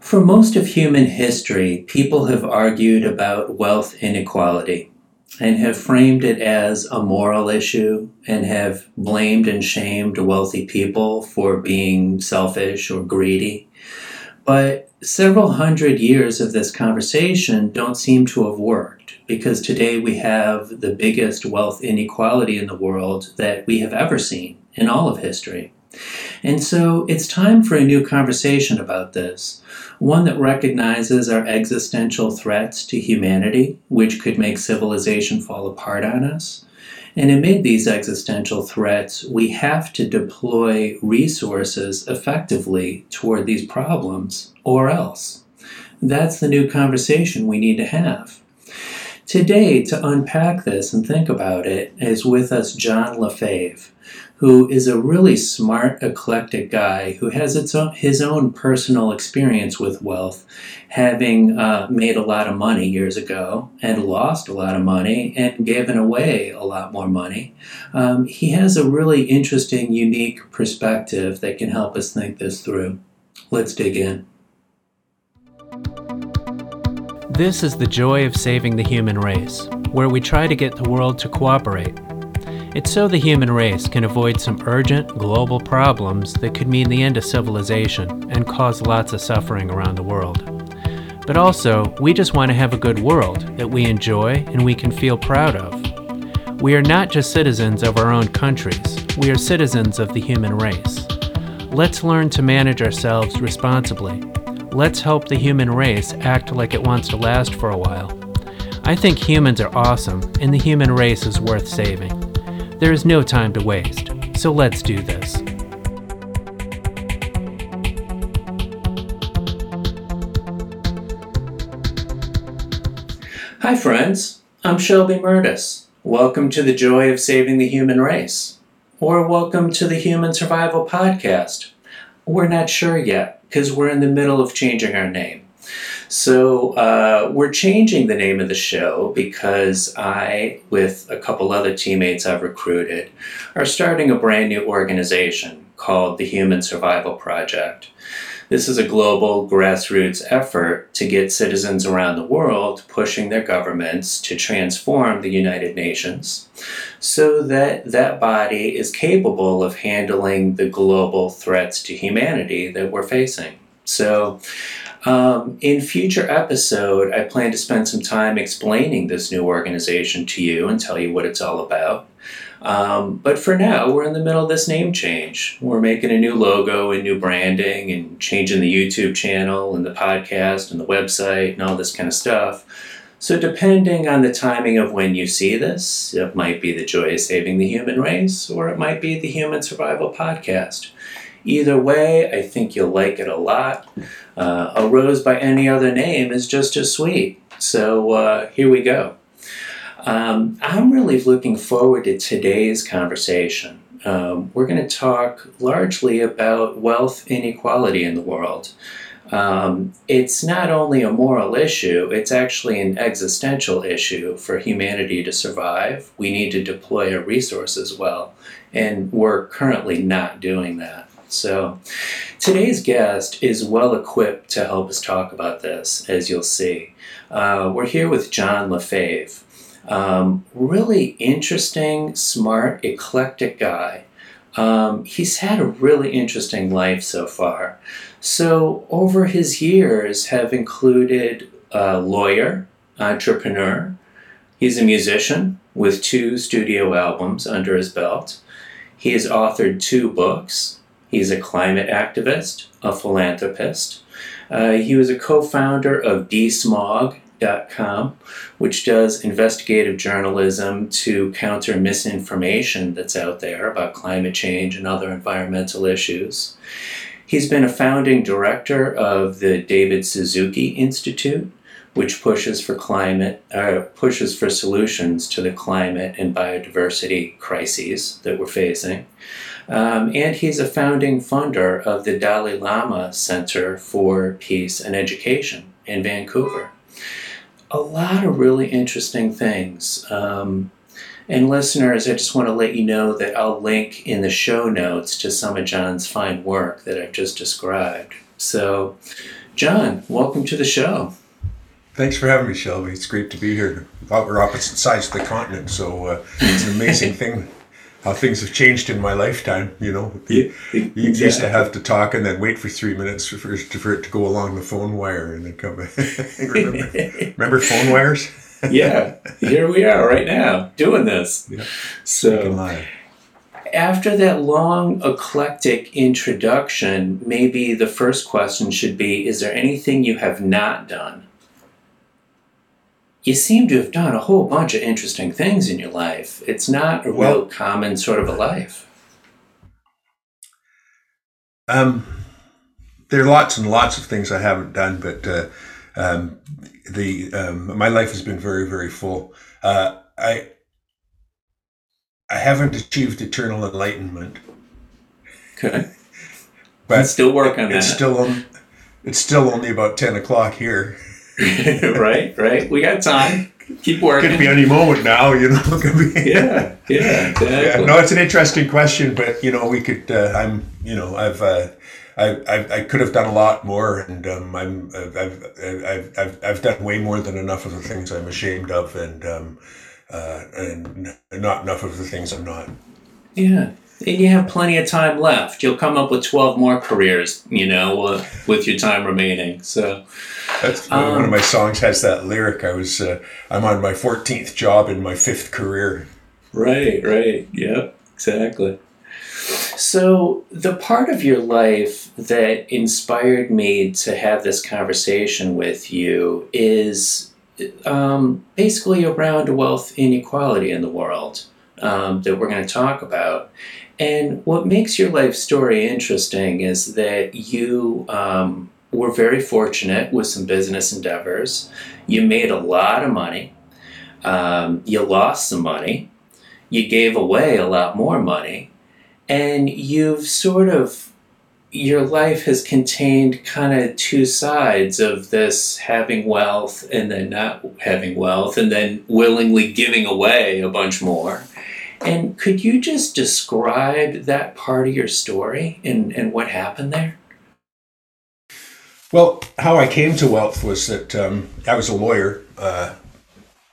For most of human history, people have argued about wealth inequality and have framed it as a moral issue and have blamed and shamed wealthy people for being selfish or greedy. But several hundred years of this conversation don't seem to have worked because today we have the biggest wealth inequality in the world that we have ever seen in all of history. And so it's time for a new conversation about this, one that recognizes our existential threats to humanity, which could make civilization fall apart on us. And amid these existential threats, we have to deploy resources effectively toward these problems, or else. That's the new conversation we need to have. Today, to unpack this and think about it, is with us John Lefebvre who is a really smart, eclectic guy who has its own, his own personal experience with wealth, having uh, made a lot of money years ago and lost a lot of money and given away a lot more money. Um, he has a really interesting, unique perspective that can help us think this through. Let's dig in. This is the joy of saving the human race, where we try to get the world to cooperate it's so the human race can avoid some urgent global problems that could mean the end of civilization and cause lots of suffering around the world. But also, we just want to have a good world that we enjoy and we can feel proud of. We are not just citizens of our own countries, we are citizens of the human race. Let's learn to manage ourselves responsibly. Let's help the human race act like it wants to last for a while. I think humans are awesome, and the human race is worth saving. There is no time to waste, so let's do this. Hi, friends. I'm Shelby Murtis. Welcome to the joy of saving the human race. Or welcome to the Human Survival Podcast. We're not sure yet because we're in the middle of changing our name. So uh, we're changing the name of the show because I, with a couple other teammates I've recruited, are starting a brand new organization called the Human Survival Project. This is a global grassroots effort to get citizens around the world pushing their governments to transform the United Nations so that that body is capable of handling the global threats to humanity that we're facing. So um, in future episode, I plan to spend some time explaining this new organization to you and tell you what it's all about. Um, but for now, we're in the middle of this name change. We're making a new logo and new branding and changing the YouTube channel and the podcast and the website and all this kind of stuff. So, depending on the timing of when you see this, it might be the joy of saving the human race or it might be the human survival podcast. Either way, I think you'll like it a lot. Uh, a rose by any other name is just as sweet. So uh, here we go. Um, I'm really looking forward to today's conversation. Um, we're going to talk largely about wealth inequality in the world. Um, it's not only a moral issue, it's actually an existential issue for humanity to survive. We need to deploy our resources well, and we're currently not doing that. So, today's guest is well equipped to help us talk about this, as you'll see. Uh, we're here with John Lefebvre. Um, really interesting, smart, eclectic guy. Um, he's had a really interesting life so far. So, over his years, have included a lawyer, entrepreneur. He's a musician with two studio albums under his belt. He has authored two books, He's a climate activist, a philanthropist. Uh, he was a co founder of DeSmog.com, which does investigative journalism to counter misinformation that's out there about climate change and other environmental issues. He's been a founding director of the David Suzuki Institute, which pushes for climate uh, pushes for solutions to the climate and biodiversity crises that we're facing. Um, and he's a founding funder of the Dalai Lama Center for Peace and Education in Vancouver. A lot of really interesting things. Um, And listeners, I just want to let you know that I'll link in the show notes to some of John's fine work that I've just described. So, John, welcome to the show. Thanks for having me, Shelby. It's great to be here. We're opposite sides of the continent, so uh, it's an amazing thing how things have changed in my lifetime. You know, you, used to have to talk and then wait for three minutes for, for it to go along the phone wire and then come. remember, remember phone wires? yeah, here we are right now doing this. Yeah. So after that long eclectic introduction, maybe the first question should be: Is there anything you have not done? You seem to have done a whole bunch of interesting things in your life. It's not a well, real common sort of a life. Um, there are lots and lots of things I haven't done, but uh, um, the um, my life has been very very full. Uh, I I haven't achieved eternal enlightenment. Okay, but still working. it's that. Still on, it's still only about ten o'clock here. right, right. We got time. Keep working. Could be any moment now, you know. Could be. Yeah, yeah, exactly. Yeah, no, it's an interesting question, but you know, we could. Uh, I'm, you know, I've. Uh, I, I, I, could have done a lot more, and um, I'm I've, I've, I've, I've done way more than enough of the things I'm ashamed of, and um, uh, and not enough of the things I'm not. Yeah, and you have plenty of time left. You'll come up with 12 more careers, you know, uh, with your time remaining. So, That's, um, one of my songs has that lyric. I was, uh, I'm on my 14th job in my fifth career. Right, right. Yep, exactly. So, the part of your life that inspired me to have this conversation with you is um, basically around wealth inequality in the world um, that we're going to talk about. And what makes your life story interesting is that you um, were very fortunate with some business endeavors. You made a lot of money. Um, you lost some money. You gave away a lot more money. And you've sort of, your life has contained kind of two sides of this having wealth and then not having wealth and then willingly giving away a bunch more. And could you just describe that part of your story and, and what happened there? Well, how I came to wealth was that um, I was a lawyer, uh,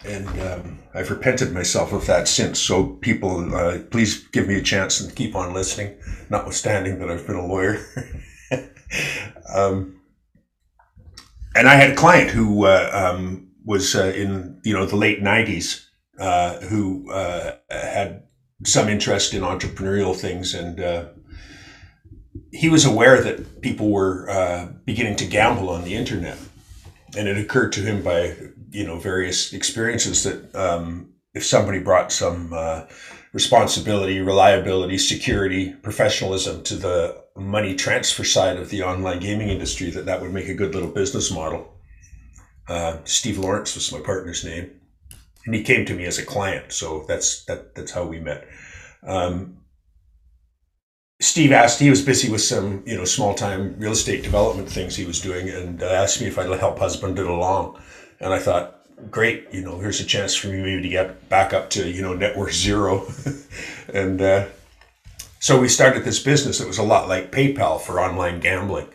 and um, I've repented myself of that since. So, people, uh, please give me a chance and keep on listening, notwithstanding that I've been a lawyer. um, and I had a client who uh, um, was uh, in you know the late '90s, uh, who uh, had some interest in entrepreneurial things, and uh, he was aware that people were uh, beginning to gamble on the internet, and it occurred to him by you know various experiences that um, if somebody brought some uh, responsibility, reliability, security, professionalism to the money transfer side of the online gaming industry, that that would make a good little business model. Steve Lawrence was my partner's name and he came to me as a client. So that's that that's how we met. Um, Steve asked. He was busy with some you know small time real estate development things he was doing, and uh, asked me if I'd help husband it along. And I thought, great, you know, here's a chance for me maybe to get back up to you know net worth zero, and. Uh, so we started this business that was a lot like PayPal for online gambling,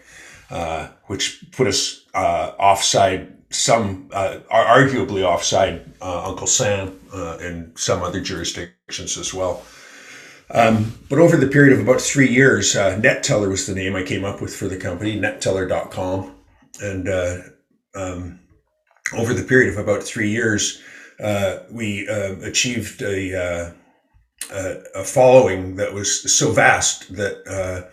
uh, which put us uh, offside some uh, arguably offside uh, Uncle Sam uh, and some other jurisdictions as well. Um, but over the period of about three years, uh, Neteller was the name I came up with for the company, neteller.com. And uh, um, over the period of about three years, uh, we achieved a, a, following that was so vast that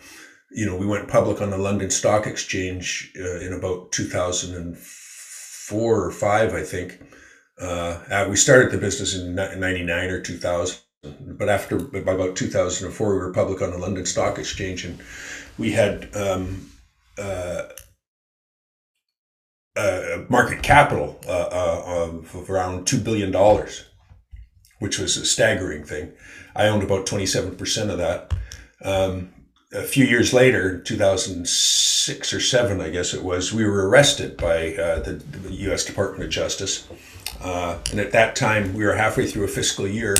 you know we went public on the London Stock Exchange in about 2004 four or five, I think. Uh, uh we started the business in '99 or 2000, but after by about 2004, we were public on the London Stock Exchange, and we had um, uh, uh, market capital uh, uh, of around two billion dollars, which was a staggering thing. I owned about 27% of that. Um, a few years later, 2006 or seven, I guess it was, we were arrested by uh, the, the, U.S. Department of Justice. Uh, and at that time, we were halfway through a fiscal year.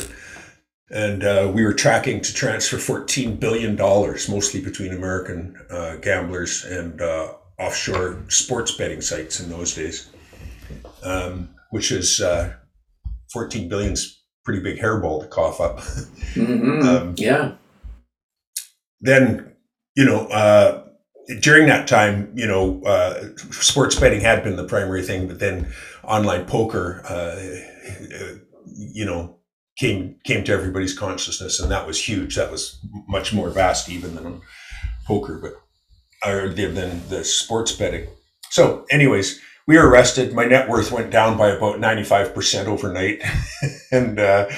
and uh, we were tracking to transfer $14 billion, mostly between American uh, gamblers and uh, offshore sports betting sites in those days, um, which is uh, 14 billion's pretty big hairball to cough up. Mm-hmm. Um, yeah. Then, you know, uh, during that time, you know, uh, sports betting had been the primary thing, but then online poker, you know, came came to everybody's consciousness, and that was huge. That was much more vast even than poker, but or than the sports betting. So, anyways, we were arrested. My net worth went down by about ninety five percent overnight, and uh,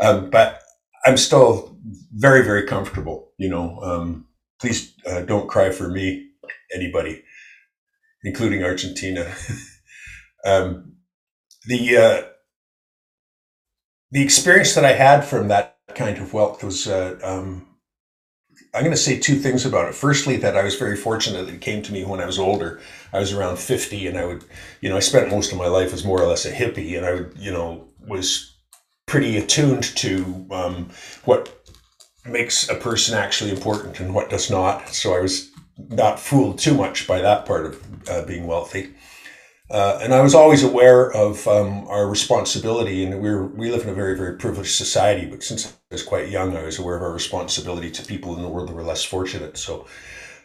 um, but I'm still very very comfortable. You know, um, please uh, don't cry for me, anybody, including Argentina. um, the uh, the experience that I had from that kind of wealth was, uh, um, I'm going to say two things about it. Firstly, that I was very fortunate that it came to me when I was older. I was around 50 and I would, you know, I spent most of my life as more or less a hippie and I would, you know, was pretty attuned to um, what makes a person actually important and what does not. So I was not fooled too much by that part of uh, being wealthy. Uh, and I was always aware of um, our responsibility, and we we live in a very very privileged society. But since I was quite young, I was aware of our responsibility to people in the world that were less fortunate. So,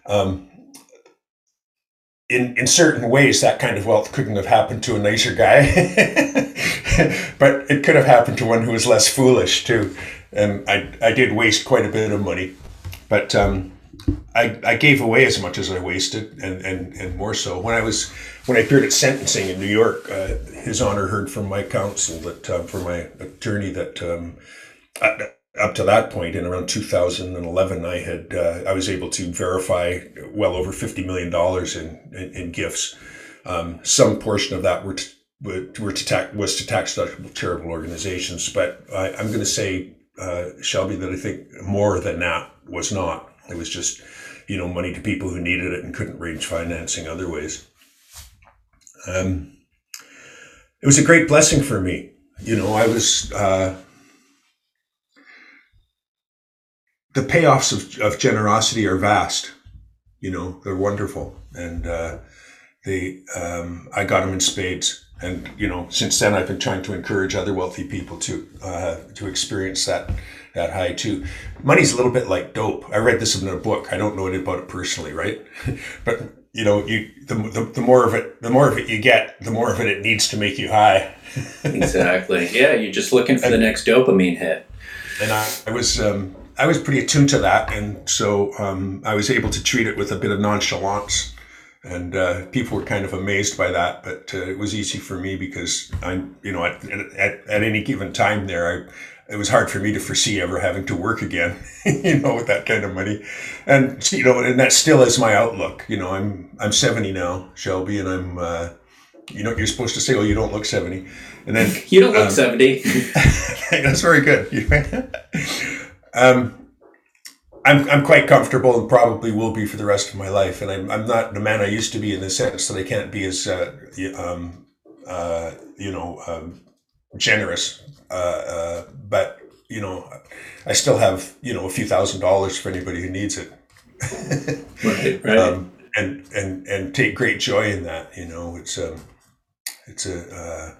um, in in certain ways, that kind of wealth couldn't have happened to a nicer guy, but it could have happened to one who was less foolish too. And I I did waste quite a bit of money, but. Um, I, I gave away as much as I wasted, and, and, and more so. When I was when I appeared at sentencing in New York, uh, His Honor heard from my counsel that uh, for my attorney that um, up to that point in around 2011, I had uh, I was able to verify well over 50 million dollars in, in, in gifts. Um, some portion of that were to, were to tax, was to tax deductible charitable organizations, but I, am going to say uh, Shelby that I think more than that was not. It was just you know money to people who needed it and couldn't reach financing other ways um, it was a great blessing for me. You know, I was uh, the payoffs of, of generosity are vast. You know, they're wonderful, and uh, they um, I got them in spades. And you know, since then, I've been trying to encourage other wealthy people to uh, to experience that that high too. Money's a little bit like dope. I read this in a book. I don't know anything about it personally, right? but you know, you the, the, the more of it, the more of it you get, the more of it it needs to make you high. exactly. Yeah, you're just looking for and, the next dopamine hit. And I, I was um, I was pretty attuned to that, and so um, I was able to treat it with a bit of nonchalance. And uh, people were kind of amazed by that, but uh, it was easy for me because I'm, you know, at, at, at any given time there, I, it was hard for me to foresee ever having to work again, you know, with that kind of money. And, you know, and that still is my outlook. You know, I'm, I'm 70 now, Shelby, and I'm, uh, you know, you're supposed to say, oh, you don't look 70. And then you don't look um, 70. that's very good. um, I'm, I'm quite comfortable and probably will be for the rest of my life. And I'm, I'm not the man I used to be in the sense that I can't be as, uh, um, uh, you know, um, generous uh, uh, but you know, I still have you know a few thousand dollars for anybody who needs it. right, right. Um, and and and take great joy in that. You know, it's um, it's a uh,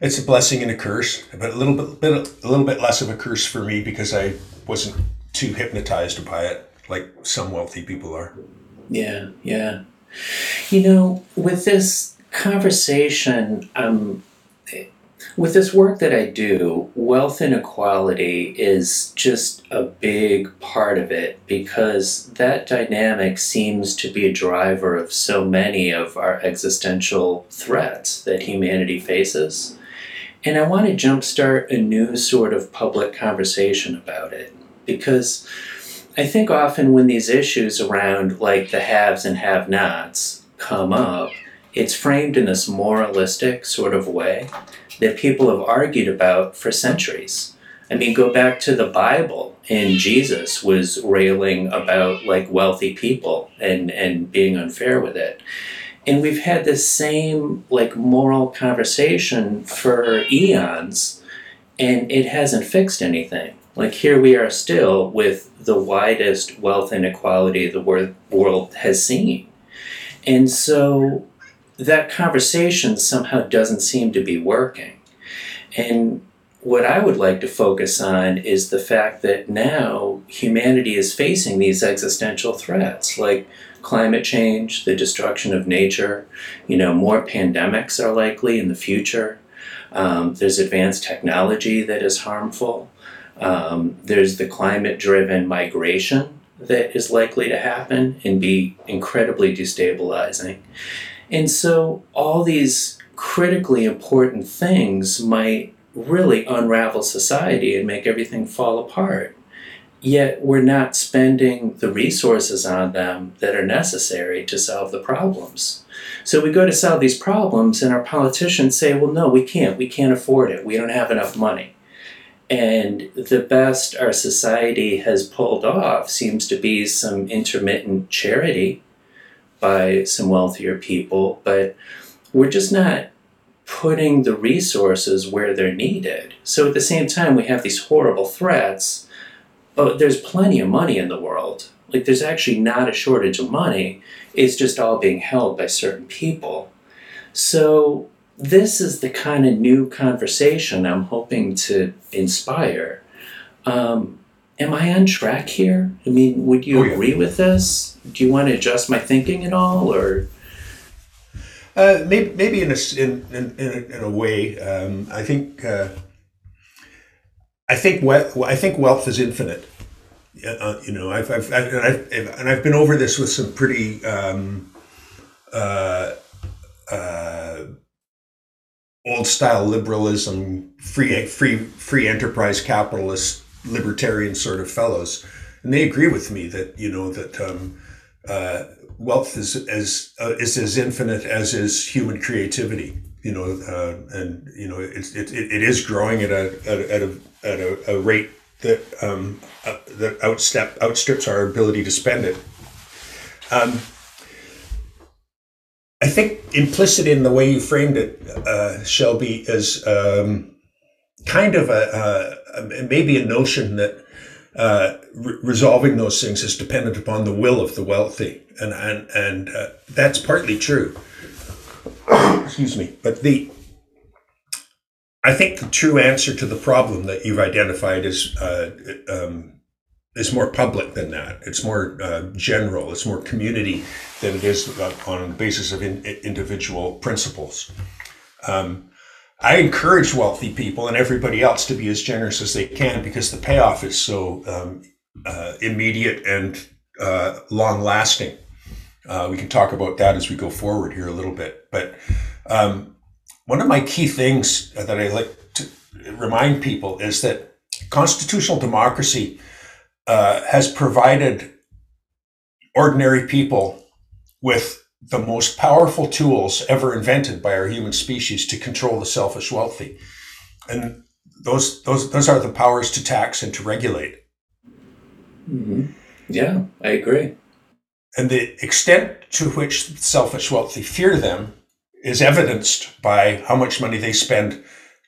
it's a blessing and a curse, but a little bit, bit a little bit less of a curse for me because I wasn't too hypnotized by it like some wealthy people are. Yeah, yeah. You know, with this conversation, um, with this work that I do, wealth inequality is just a big part of it because that dynamic seems to be a driver of so many of our existential threats that humanity faces. And I want to jumpstart a new sort of public conversation about it because I think often when these issues around like the haves and have nots come up, it's framed in this moralistic sort of way that people have argued about for centuries. I mean, go back to the Bible, and Jesus was railing about like wealthy people and, and being unfair with it. And we've had this same like moral conversation for eons. and it hasn't fixed anything. Like here we are still with the widest wealth inequality the wor- world has seen. And so that conversation somehow doesn't seem to be working. And what I would like to focus on is the fact that now humanity is facing these existential threats like climate change, the destruction of nature, you know, more pandemics are likely in the future. Um, there's advanced technology that is harmful. Um, there's the climate driven migration that is likely to happen and be incredibly destabilizing. And so, all these critically important things might really unravel society and make everything fall apart. Yet, we're not spending the resources on them that are necessary to solve the problems. So, we go to solve these problems, and our politicians say, well, no, we can't. We can't afford it. We don't have enough money. And the best our society has pulled off seems to be some intermittent charity by some wealthier people, but we're just not putting the resources where they're needed. So at the same time, we have these horrible threats, but there's plenty of money in the world. Like, there's actually not a shortage of money, it's just all being held by certain people. So this is the kind of new conversation I'm hoping to inspire. Um, am I on track here? I mean, would you Oh, yeah. agree with this? Do you want to adjust my thinking at all, or Uh, maybe, maybe in a in in, in, a, in a way, um, I think uh, I think we- I think wealth is infinite. Uh, you know, I've, I've, I've, and I've and I've been over this with some pretty um, uh, uh, old style liberalism, free free free enterprise capitalist libertarian sort of fellows, and they agree with me that you know that. Um, uh, wealth is as uh, is as infinite as is human creativity. You know, uh, and you know it's it, it, is growing at a at a, at a, at a, a rate that um, uh, that outstep outstrips our ability to spend it. Um, I think implicit in the way you framed it, uh, Shelby, is um, kind of a, a maybe a notion that uh, re- resolving those things is dependent upon the will of the wealthy, and and and uh, that's partly true. Excuse me, but the I think the true answer to the problem that you've identified is uh, um, is more public than that. It's more uh, general. It's more community than it is uh, on the basis of in, individual principles. Um, I encourage wealthy people and everybody else to be as generous as they can because the payoff is so um, uh, immediate and uh, long lasting. Uh, we can talk about that as we go forward here a little bit. But um, one of my key things that I like to remind people is that constitutional democracy uh, has provided ordinary people with the most powerful tools ever invented by our human species to control the selfish wealthy. And those those those are the powers to tax and to regulate. Mhm. yeah, I agree. And the extent to which selfish wealthy fear them is evidenced by how much money they spend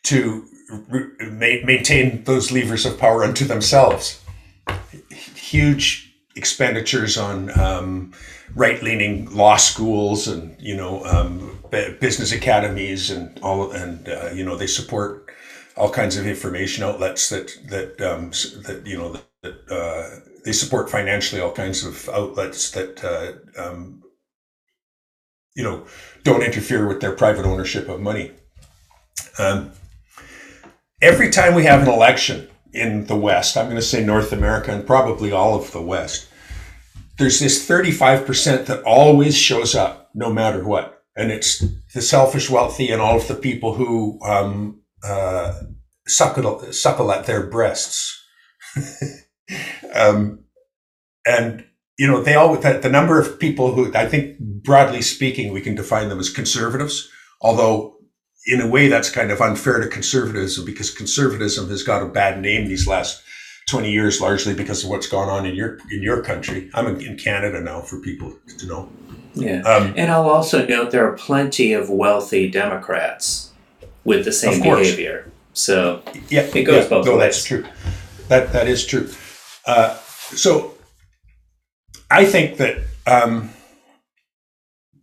to re- maintain those levers of power unto themselves. Huge expenditures on um, right-leaning law schools and you know um, business academies and all and uh, you know they support all kinds of information outlets that that um, that you know that uh, they support financially all kinds of outlets that uh, um, you know don't interfere with their private ownership of money. Um, every time we have an election in the West, I'm going to say North America and probably all of the West, there's this 35% that always shows up no matter what. And it's the selfish wealthy and all of the people who um, uh, suckle, suckle at their breasts. um, and, you know, they all, the, the number of people who I think, broadly speaking, we can define them as conservatives, although in a way that's kind of unfair to conservatism because conservatism has got a bad name these last 20 years largely because of what's gone on in your in your country i'm in canada now for people to know Yeah. um, And I'll also note there are plenty of wealthy Democrats with the same behavior. So yeah, it goes yeah, both no, ways. That's true. That that is true. Uh, so I think that um,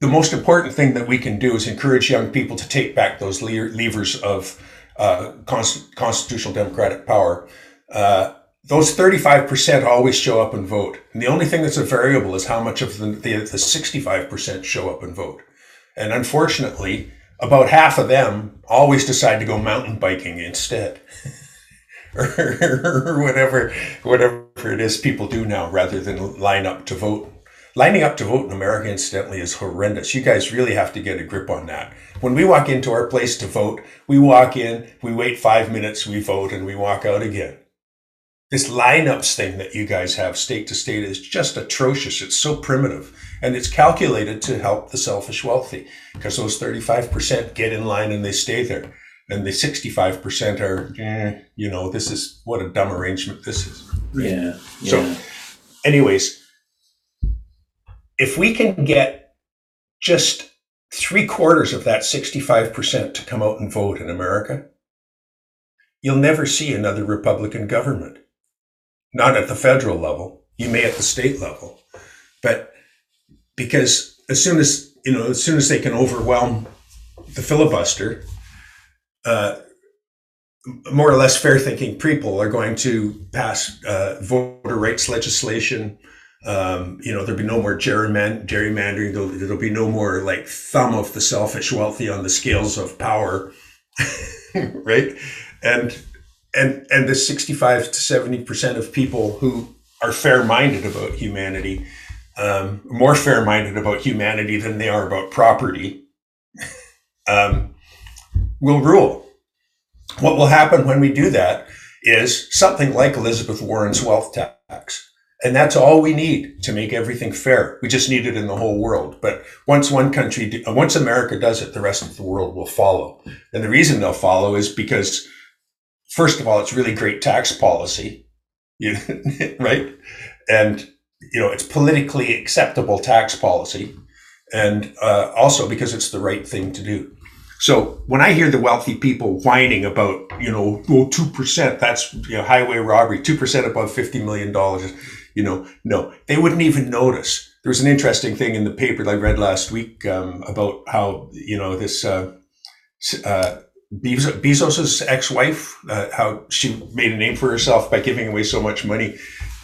the most important thing that we can do is encourage young people to take back those le- levers of uh, const- constitutional democratic power. Uh, those 35% always show up and vote. And the only thing that's a variable is how much of the, the, the 65% show up and vote. And unfortunately, about half of them always decide to go mountain biking instead. or whatever, whatever it is people do now rather than line up to vote. Lining up to vote in America, incidentally, is horrendous. You guys really have to get a grip on that. When we walk into our place to vote, we walk in, we wait five minutes, we vote, and we walk out again. This lineups thing that you guys have state to state is just atrocious. It's so primitive. And it's calculated to help the selfish wealthy because those 35% get in line and they stay there. And the 65% are, eh, you know, this is what a dumb arrangement this is. Yeah. yeah. So, anyways, if we can get just three quarters of that 65% to come out and vote in America, you'll never see another Republican government. Not at the federal level. You may at the state level. But because as soon as, you know, as soon as they can overwhelm the filibuster, uh, more or less fair thinking people are going to pass uh, voter rights legislation. Um, you know, there'll be no more gerryman- gerrymandering. There'll, there'll, be no more like thumb of the selfish wealthy on the scales of power, right? And and and the sixty-five to seventy percent of people who are fair-minded about humanity, um, more fair-minded about humanity than they are about property, um, will rule what will happen when we do that is something like Elizabeth Warren's wealth tax. And that's all we need to make everything fair. We just need it in the whole world. But once one country, once America does it, the rest of the world will follow. And the reason they'll follow is because, first of all, it's really great tax policy, right? And, you know, it's politically acceptable tax policy. And uh, also because it's the right thing to do. So when I hear the wealthy people whining about, you know, well, 2%, that's you know, highway robbery, 2% above $50 million, you know, no, they wouldn't even notice. There was an interesting thing in the paper that I read last week um, about how, you know, this uh, uh, Bezos's ex-wife, uh, how she made a name for herself by giving away so much money.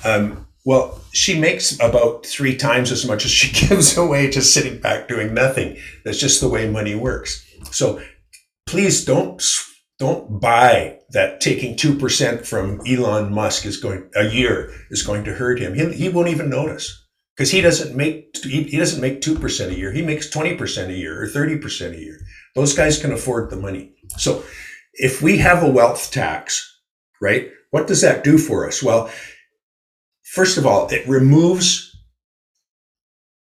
Um, well, she makes about three times as much as she gives away just sitting back doing nothing. That's just the way money works. So please don't don't buy that taking 2% from Elon Musk is going a year is going to hurt him. He, he won't even notice because he doesn't make he, he doesn't make 2% a year. He makes 20% a year or 30% a year. Those guys can afford the money. So if we have a wealth tax, right? What does that do for us? Well, first of all, it removes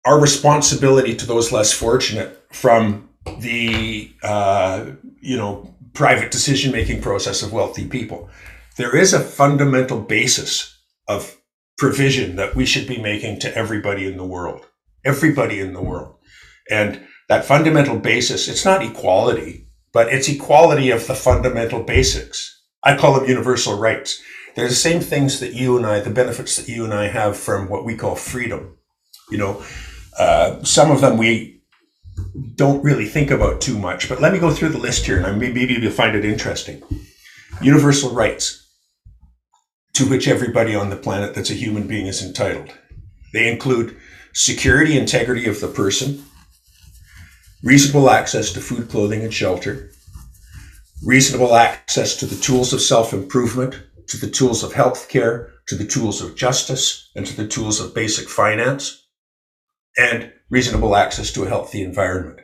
our responsibility to those less fortunate from the uh, you know private decision making process of wealthy people. There is a fundamental basis of provision that we should be making to everybody in the world, everybody in the world, and that fundamental basis. It's not equality, but it's equality of the fundamental basics. I call them universal rights. They're the same things that you and I, the benefits that you and I have from what we call freedom. You know, uh, some of them we don't really think about too much. But let me go through the list here, and maybe you'll find it interesting. Universal rights to which everybody on the planet that's a human being is entitled. They include security, integrity of the person, reasonable access to food, clothing, and shelter, reasonable access to the tools of self improvement, to the tools of health care, to the tools of justice, and to the tools of basic finance, and reasonable access to a healthy environment.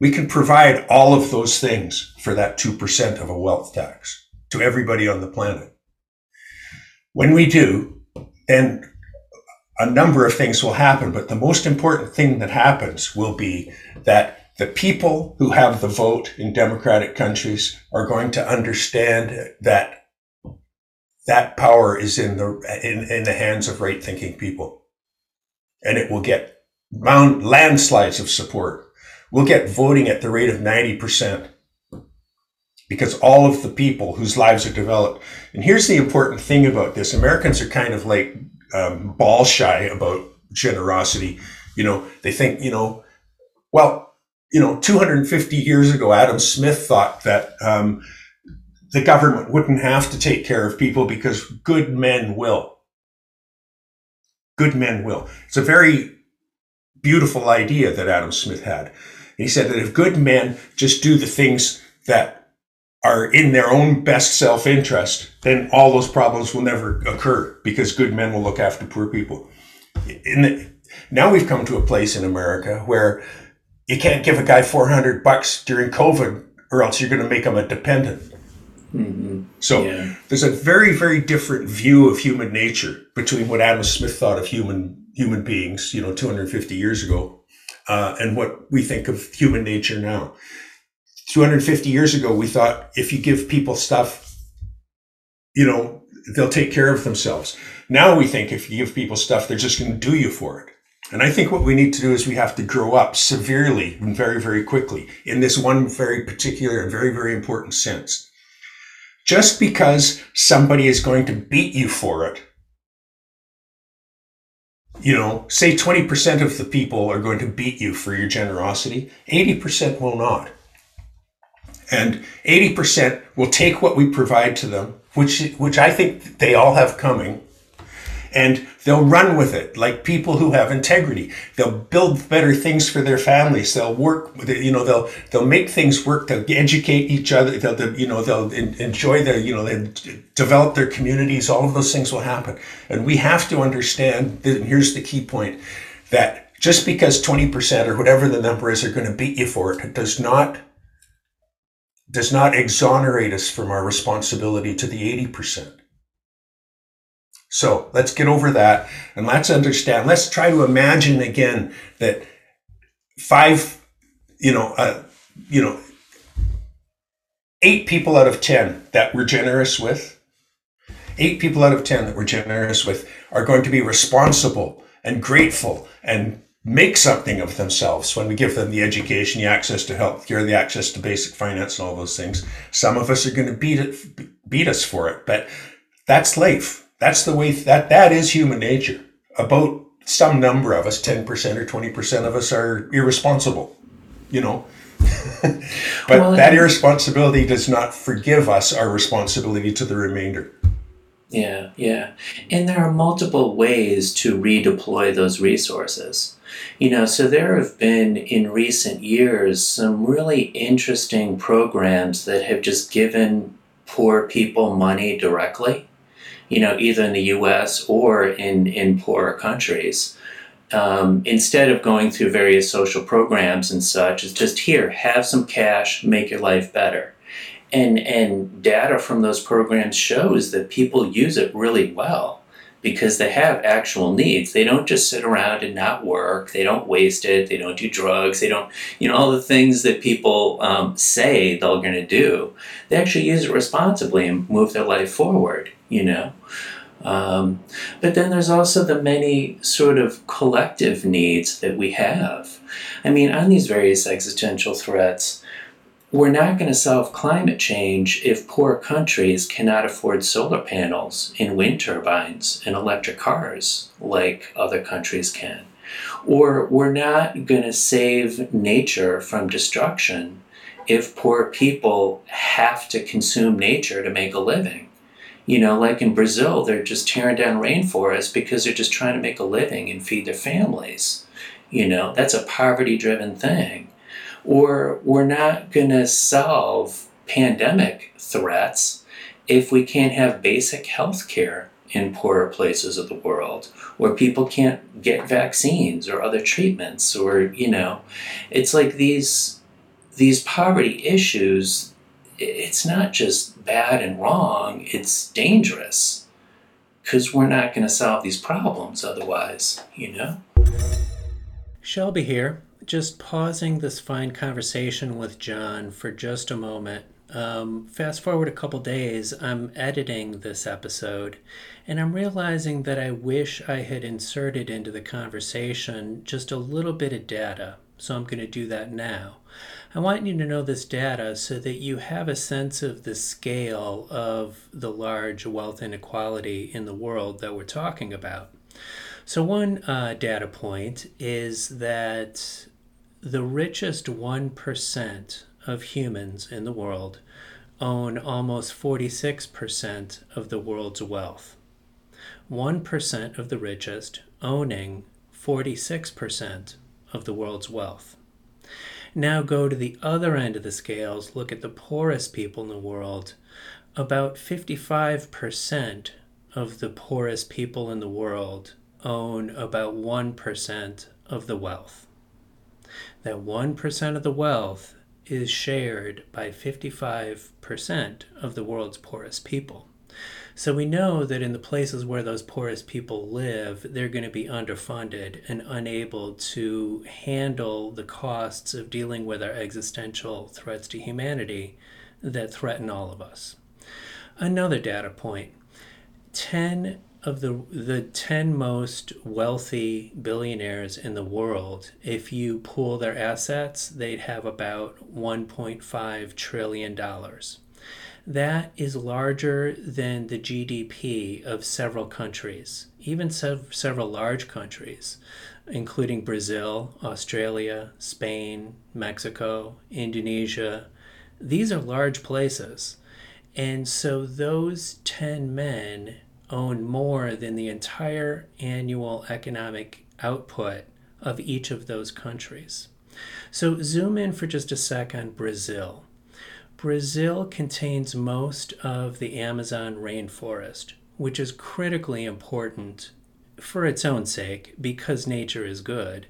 We can provide all of those things for that 2% of a wealth tax to everybody on the planet. When we do, then a number of things will happen, but the most important thing that happens will be that the people who have the vote in democratic countries are going to understand that that power is in the in, in the hands of right thinking people and it will get mound, landslides of support we'll get voting at the rate of 90% because all of the people whose lives are developed. And here's the important thing about this Americans are kind of like um, ball shy about generosity. You know, they think, you know, well, you know, 250 years ago, Adam Smith thought that um, the government wouldn't have to take care of people because good men will. Good men will. It's a very beautiful idea that Adam Smith had. He said that if good men just do the things that are in their own best self interest, then all those problems will never occur because good men will look after poor people. The, now we've come to a place in America where you can't give a guy 400 bucks during COVID or else you're going to make him a dependent. Mm-hmm. So yeah. there's a very, very different view of human nature between what Adam Smith thought of human human beings, you know, 250 years ago, uh, and what we think of human nature now. 250 years ago, we thought if you give people stuff, you know, they'll take care of themselves. Now we think if you give people stuff, they're just going to do you for it. And I think what we need to do is we have to grow up severely and very, very quickly in this one very particular and very, very important sense. Just because somebody is going to beat you for it you know, say 20% of the people are going to beat you for your generosity, 80% will not. And 80% will take what we provide to them, which, which I think they all have coming, and they'll run with it like people who have integrity. They'll build better things for their families. They'll work. You know, they'll, they'll make things work. They'll educate each other. They'll, they'll you know, they'll enjoy their, you know, they develop their communities. All of those things will happen. And we have to understand that, here's the key point, that just because 20% or whatever the number is are going to beat you for it, it does not does not exonerate us from our responsibility to the 80%. So let's get over that and let's understand. Let's try to imagine again that five, you know, uh, you know, eight people out of 10 that we're generous with, eight people out of 10 that we're generous with are going to be responsible and grateful and make something of themselves when we give them the education, the access to health care, the access to basic finance and all those things. Some of us are going to beat it, beat us for it, but that's life. That's the way that that is human nature. About some number of us, 10% or 20% of us are irresponsible, you know. but well, that irresponsibility does not forgive us our responsibility to the remainder. Yeah, yeah. And there are multiple ways to redeploy those resources. You know, so there have been in recent years some really interesting programs that have just given poor people money directly you know, either in the US or in, in poorer countries. Um, instead of going through various social programs and such, it's just here, have some cash, make your life better. And, and data from those programs shows that people use it really well because they have actual needs. They don't just sit around and not work. They don't waste it. They don't do drugs. They don't, you know, all the things that people um, say they're going to do. They actually use it responsibly and move their life forward, you know. Um, but then there's also the many sort of collective needs that we have. I mean, on these various existential threats, we're not going to solve climate change if poor countries cannot afford solar panels and wind turbines and electric cars like other countries can. Or we're not going to save nature from destruction if poor people have to consume nature to make a living. You know, like in Brazil, they're just tearing down rainforests because they're just trying to make a living and feed their families. You know, that's a poverty driven thing or we're not going to solve pandemic threats if we can't have basic health care in poorer places of the world where people can't get vaccines or other treatments or you know it's like these these poverty issues it's not just bad and wrong it's dangerous because we're not going to solve these problems otherwise you know shelby here just pausing this fine conversation with John for just a moment. Um, fast forward a couple days, I'm editing this episode, and I'm realizing that I wish I had inserted into the conversation just a little bit of data, so I'm going to do that now. I want you to know this data so that you have a sense of the scale of the large wealth inequality in the world that we're talking about. So, one uh, data point is that the richest 1% of humans in the world own almost 46% of the world's wealth. 1% of the richest owning 46% of the world's wealth. Now go to the other end of the scales, look at the poorest people in the world. About 55% of the poorest people in the world own about 1% of the wealth. That 1% of the wealth is shared by 55% of the world's poorest people. So we know that in the places where those poorest people live, they're going to be underfunded and unable to handle the costs of dealing with our existential threats to humanity that threaten all of us. Another data point 10 of the the 10 most wealthy billionaires in the world if you pool their assets they'd have about 1.5 trillion dollars that is larger than the GDP of several countries, even sev- several large countries, including Brazil, Australia, Spain, Mexico, Indonesia. These are large places. And so those 10 men own more than the entire annual economic output of each of those countries. So zoom in for just a sec on Brazil. Brazil contains most of the Amazon rainforest, which is critically important for its own sake because nature is good,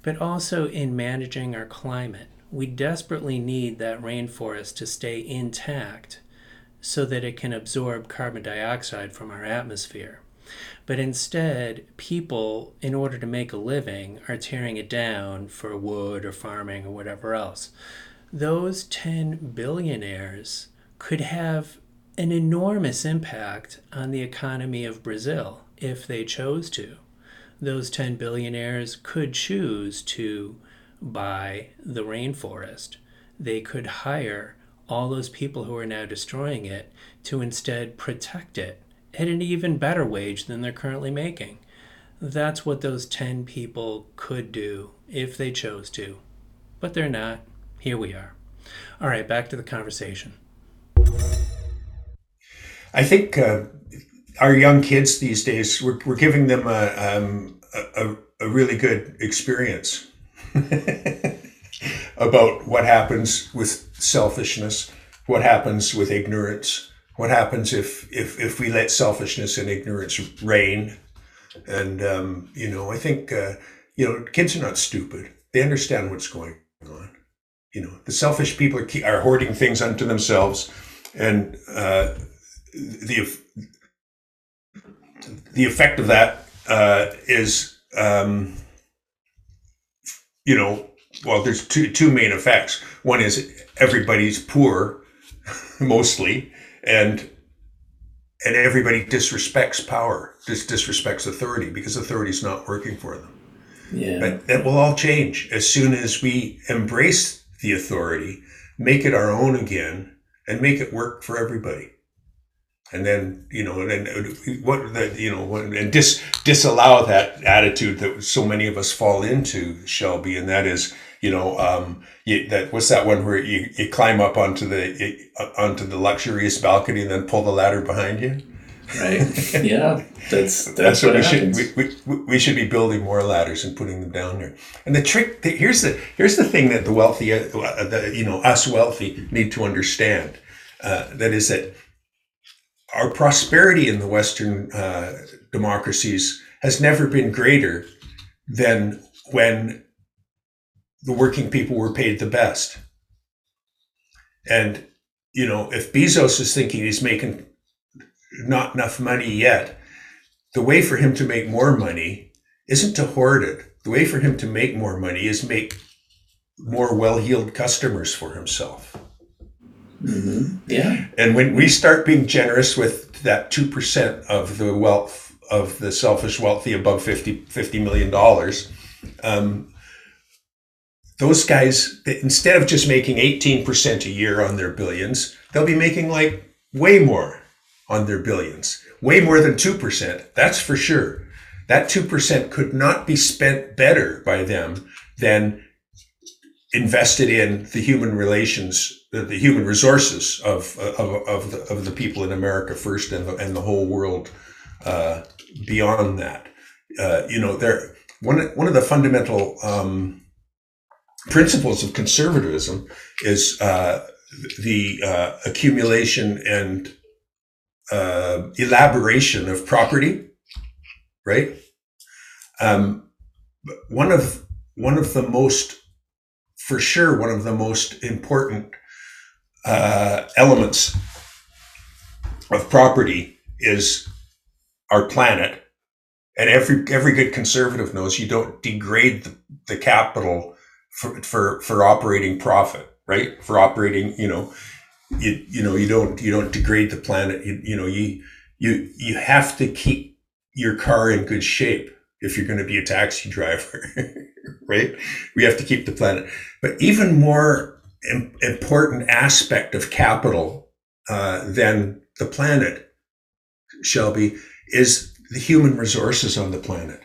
but also in managing our climate. We desperately need that rainforest to stay intact so that it can absorb carbon dioxide from our atmosphere. But instead, people, in order to make a living, are tearing it down for wood or farming or whatever else those 10 billionaires could have an enormous impact on the economy of Brazil if they chose to. Those 10 billionaires could choose to buy the rainforest. They could hire all those people who are now destroying it to instead protect it at an even better wage than they're currently making. That's what those 10 people could do if they chose to. But they're not here we are. All right, back to the conversation. I think uh, our young kids these days, we're, we're giving them a, um, a, a really good experience about what happens with selfishness, what happens with ignorance, what happens if, if, if we let selfishness and ignorance reign. And, um, you know, I think, uh, you know, kids are not stupid. They understand what's going you know, the selfish people are, are hoarding things unto themselves, and uh, the the effect of that uh, is, um, you know, well, there's two two main effects. One is everybody's poor, mostly, and and everybody disrespects power, dis- disrespects authority because authority is not working for them. Yeah. But that will all change as soon as we embrace the authority, make it our own again, and make it work for everybody. And then you know, and, and what the you know, and dis disallow that attitude that so many of us fall into, Shelby, and that is you know, um, you, that what's that one where you, you climb up onto the onto the luxurious balcony and then pull the ladder behind you right? Yeah, that's that's, that's what, what, we happens. should we, we, we should be building more ladders and putting them down there. And the trick the, here's the here's the thing that the wealthy, uh, the, you know, us wealthy need to understand. Uh, that is that our prosperity in the Western uh, democracies has never been greater than when the working people were paid the best. And you know, if Bezos is thinking he's making not enough money yet. The way for him to make more money isn't to hoard it. The way for him to make more money is make more well-heeled customers for himself. Mm-hmm. Yeah. And when we start being generous with that 2% of the wealth of the selfish wealthy above 50, $50 million, um, those guys, instead of just making 18% a year on their billions, they'll be making like way more on their billions, way more than 2%. That's for sure. That 2% could not be spent better by them than invested in the human relations, the, the human resources of, of, of, the, of the people in America first and the, and the whole world uh, beyond that. Uh, you know, there one one of the fundamental um, principles of conservatism is uh, the uh, accumulation and uh, elaboration of property, right? Um, one of one of the most, for sure, one of the most important uh, elements of property is our planet. And every every good conservative knows you don't degrade the, the capital for, for for operating profit, right? For operating, you know, you you know you don't you don't degrade the planet. You you know you you you have to keep your car in good shape if you're going to be a taxi driver, right? We have to keep the planet. But even more Im- important aspect of capital uh, than the planet, Shelby, is the human resources on the planet.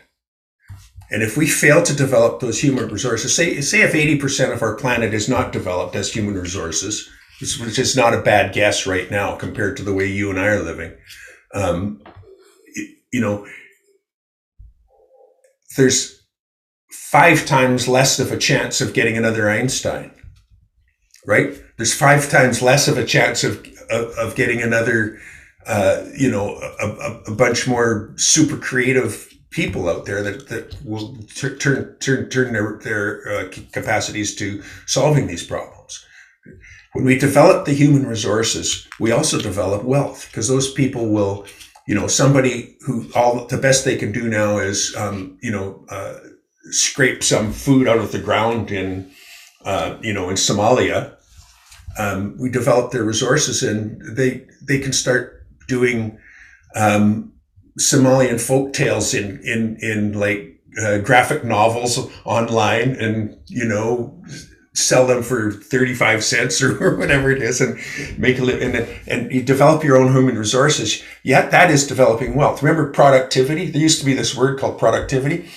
And if we fail to develop those human resources, say, say if 80% of our planet is not developed as human resources, which is not a bad guess right now compared to the way you and I are living, um, you know, there's five times less of a chance of getting another Einstein, right? There's five times less of a chance of, of, of getting another uh, you know, a, a, bunch more super creative people out there that, that will t- turn turn turn their their uh, capacities to solving these problems. When we develop the human resources, we also develop wealth because those people will, you know, somebody who all the best they can do now is, um, you know, uh, scrape some food out of the ground in, uh, you know, in Somalia. Um, we develop their resources and they they can start doing um, Somalian folk tales in in in like uh, graphic novels online, and you know sell them for 35 cents or whatever it is and make a living and, and you develop your own human resources. Yet that is developing wealth. Remember productivity? There used to be this word called productivity.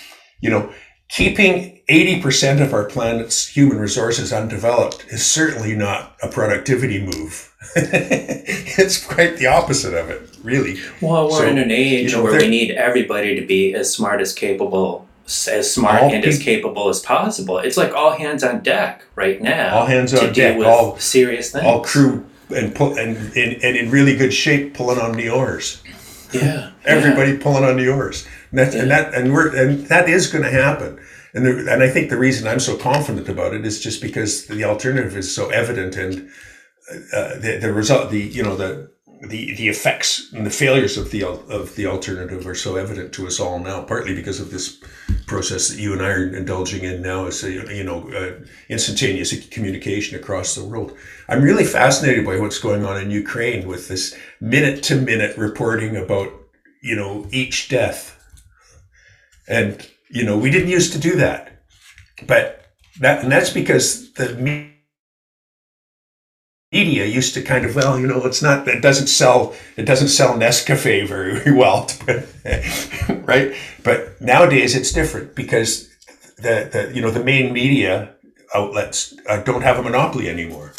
You know keeping 80% of our planet's human resources undeveloped is certainly not a productivity move. it's quite the opposite of it, really. Well, we're so, in an age you know, where we need everybody to be as smart as capable as smart and as capable as possible. It's like all hands on deck right now. All hands on deck. all serious things. All crew and pull, and, and and in really good shape, pulling on the oars. Yeah. Everybody yeah. pulling on the oars. And, that's, yeah. and that and we're and that is going to happen. And and I think the reason I'm so confident about it is just because the alternative is so evident and uh, the the result the you know the the the effects and the failures of the of the alternative are so evident to us all now. Partly because of this process that you and I are indulging in now, is you know uh, instantaneous communication across the world. I'm really fascinated by what's going on in Ukraine with this minute to minute reporting about you know each death and, you know, we didn't used to do that. But that, and that's because the media used to kind of, well, you know, it's not, it doesn't sell, it doesn't sell Nescafe very well, right? But nowadays it's different because the, the, you know, the main media outlets uh, don't have a monopoly anymore.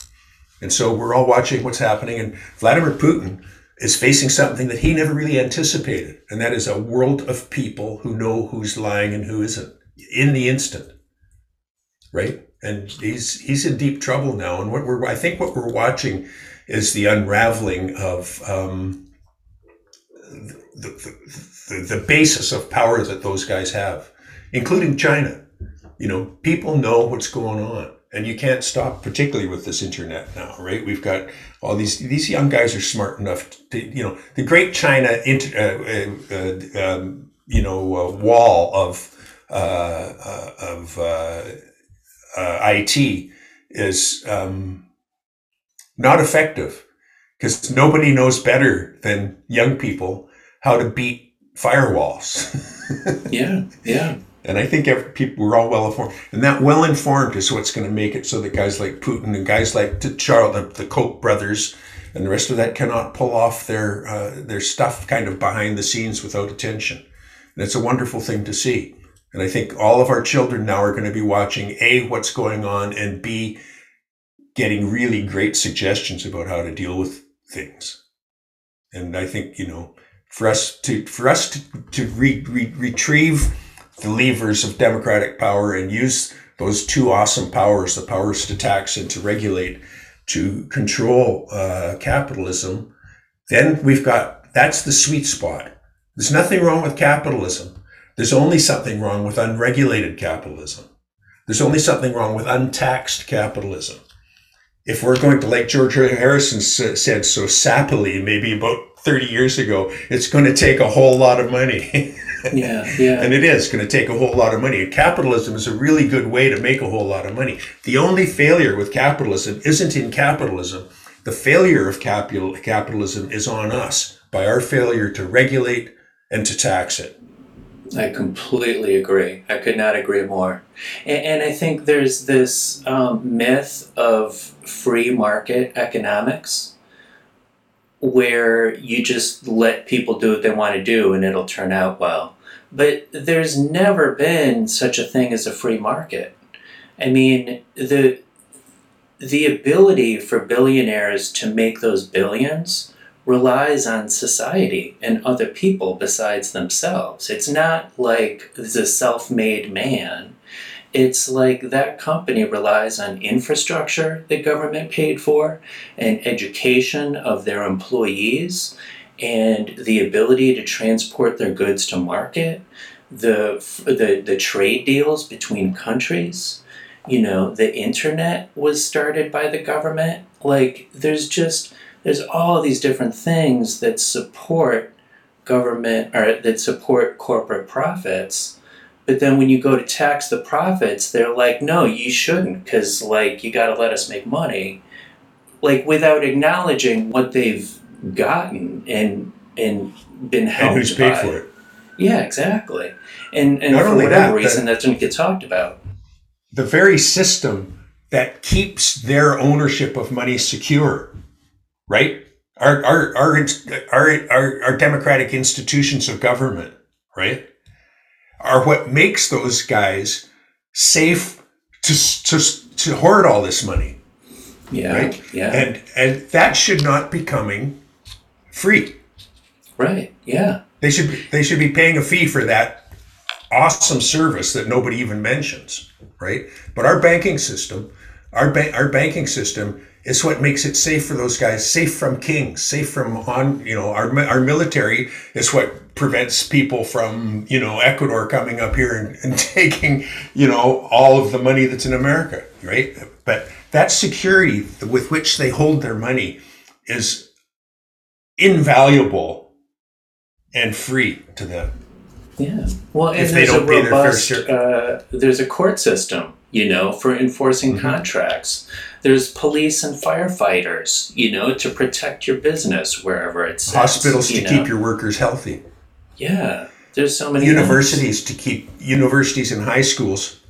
And so we're all watching what's happening. And Vladimir Putin is facing something that he never really anticipated, and that is a world of people who know who's lying and who isn't in the instant, right? And he's he's in deep trouble now. And what we're I think what we're watching is the unraveling of um, the, the, the basis of power that those guys have, including China. You know, people know what's going on and you can't stop, particularly with this internet now, right? We've got all these these young guys are smart enough to, you know, the Great China, inter, uh, uh, uh, um, you know, wall of uh, uh, of uh, IT is um, not effective because nobody knows better than young people how to beat firewalls. yeah, yeah. And I think every, people we're all well informed, and that well informed is what's going to make it so that guys like Putin and guys like Charles, the, the Koch brothers, and the rest of that cannot pull off their uh, their stuff kind of behind the scenes without attention. And it's a wonderful thing to see. And I think all of our children now are going to be watching a what's going on, and b getting really great suggestions about how to deal with things. And I think you know, for us to for us to to re, re, retrieve the levers of democratic power and use those two awesome powers, the powers to tax and to regulate, to control uh, capitalism, then we've got that's the sweet spot. There's nothing wrong with capitalism. There's only something wrong with unregulated capitalism. There's only something wrong with untaxed capitalism. If we're going to, like George Harrison said so sappily, maybe about 30 years ago, it's going to take a whole lot of money. yeah, yeah. And it is going to take a whole lot of money. Capitalism is a really good way to make a whole lot of money. The only failure with capitalism isn't in capitalism. The failure of capital, capitalism is on us by our failure to regulate and to tax it. I completely agree. I could not agree more. And, and I think there's this um, myth of free market economics where you just let people do what they want to do and it'll turn out well. But there's never been such a thing as a free market. I mean, the the ability for billionaires to make those billions relies on society and other people besides themselves. It's not like the self-made man. It's like that company relies on infrastructure the government paid for and education of their employees and the ability to transport their goods to market the the, the trade deals between countries. You know the internet was started by the government. Like there's just there's all these different things that support government or that support corporate profits but then when you go to tax the profits, they're like, no, you shouldn't, because like you got to let us make money, like without acknowledging what they've gotten and and been helped. And who's paid by. for it? Yeah, exactly. And and Not for whatever that, reason, that doesn't get talked about. The very system that keeps their ownership of money secure, right? Our our our our, our, our democratic institutions of government, right? are what makes those guys safe to, to, to hoard all this money. Yeah. Right? Yeah. And and that should not be coming free. Right. Yeah. They should be, they should be paying a fee for that awesome service that nobody even mentions, right? But our banking system, our ba- our banking system is what makes it safe for those guys, safe from kings, safe from on, you know, our our military is what prevents people from, you know, Ecuador coming up here and, and taking, you know, all of the money that's in America, right? But that security with which they hold their money is invaluable and free to them. Yeah. Well, and there's a robust, uh, there's a court system, you know, for enforcing mm-hmm. contracts. There's police and firefighters, you know, to protect your business wherever it's hospitals to know. keep your workers healthy. Yeah, there's so many universities to keep universities and high schools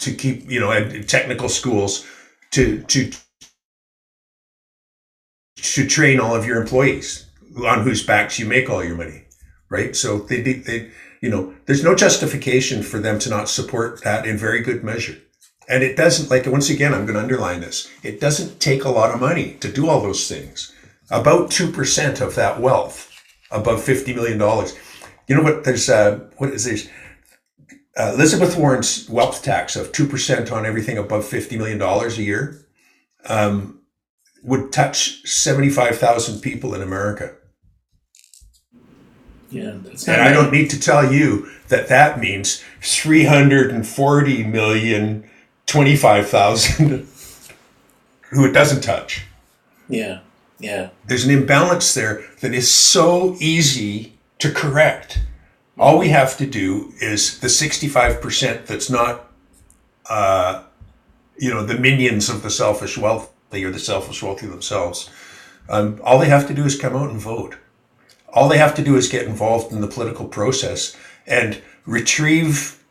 to keep you know technical schools to to to train all of your employees on whose backs you make all your money, right? So they they you know there's no justification for them to not support that in very good measure. And it doesn't like once again I'm going to underline this. It doesn't take a lot of money to do all those things. About 2% of that wealth above 50 million dollars you know what? There's uh, what is this? Uh, Elizabeth Warren's wealth tax of two percent on everything above fifty million dollars a year um, would touch seventy-five thousand people in America. Yeah, and I don't need to tell you that that means 340 million 25,000 who it doesn't touch. Yeah. Yeah. There's an imbalance there that is so easy to correct. All we have to do is the 65% that's not, uh, you know, the minions of the selfish wealthy or the selfish wealthy themselves. Um, all they have to do is come out and vote. All they have to do is get involved in the political process and retrieve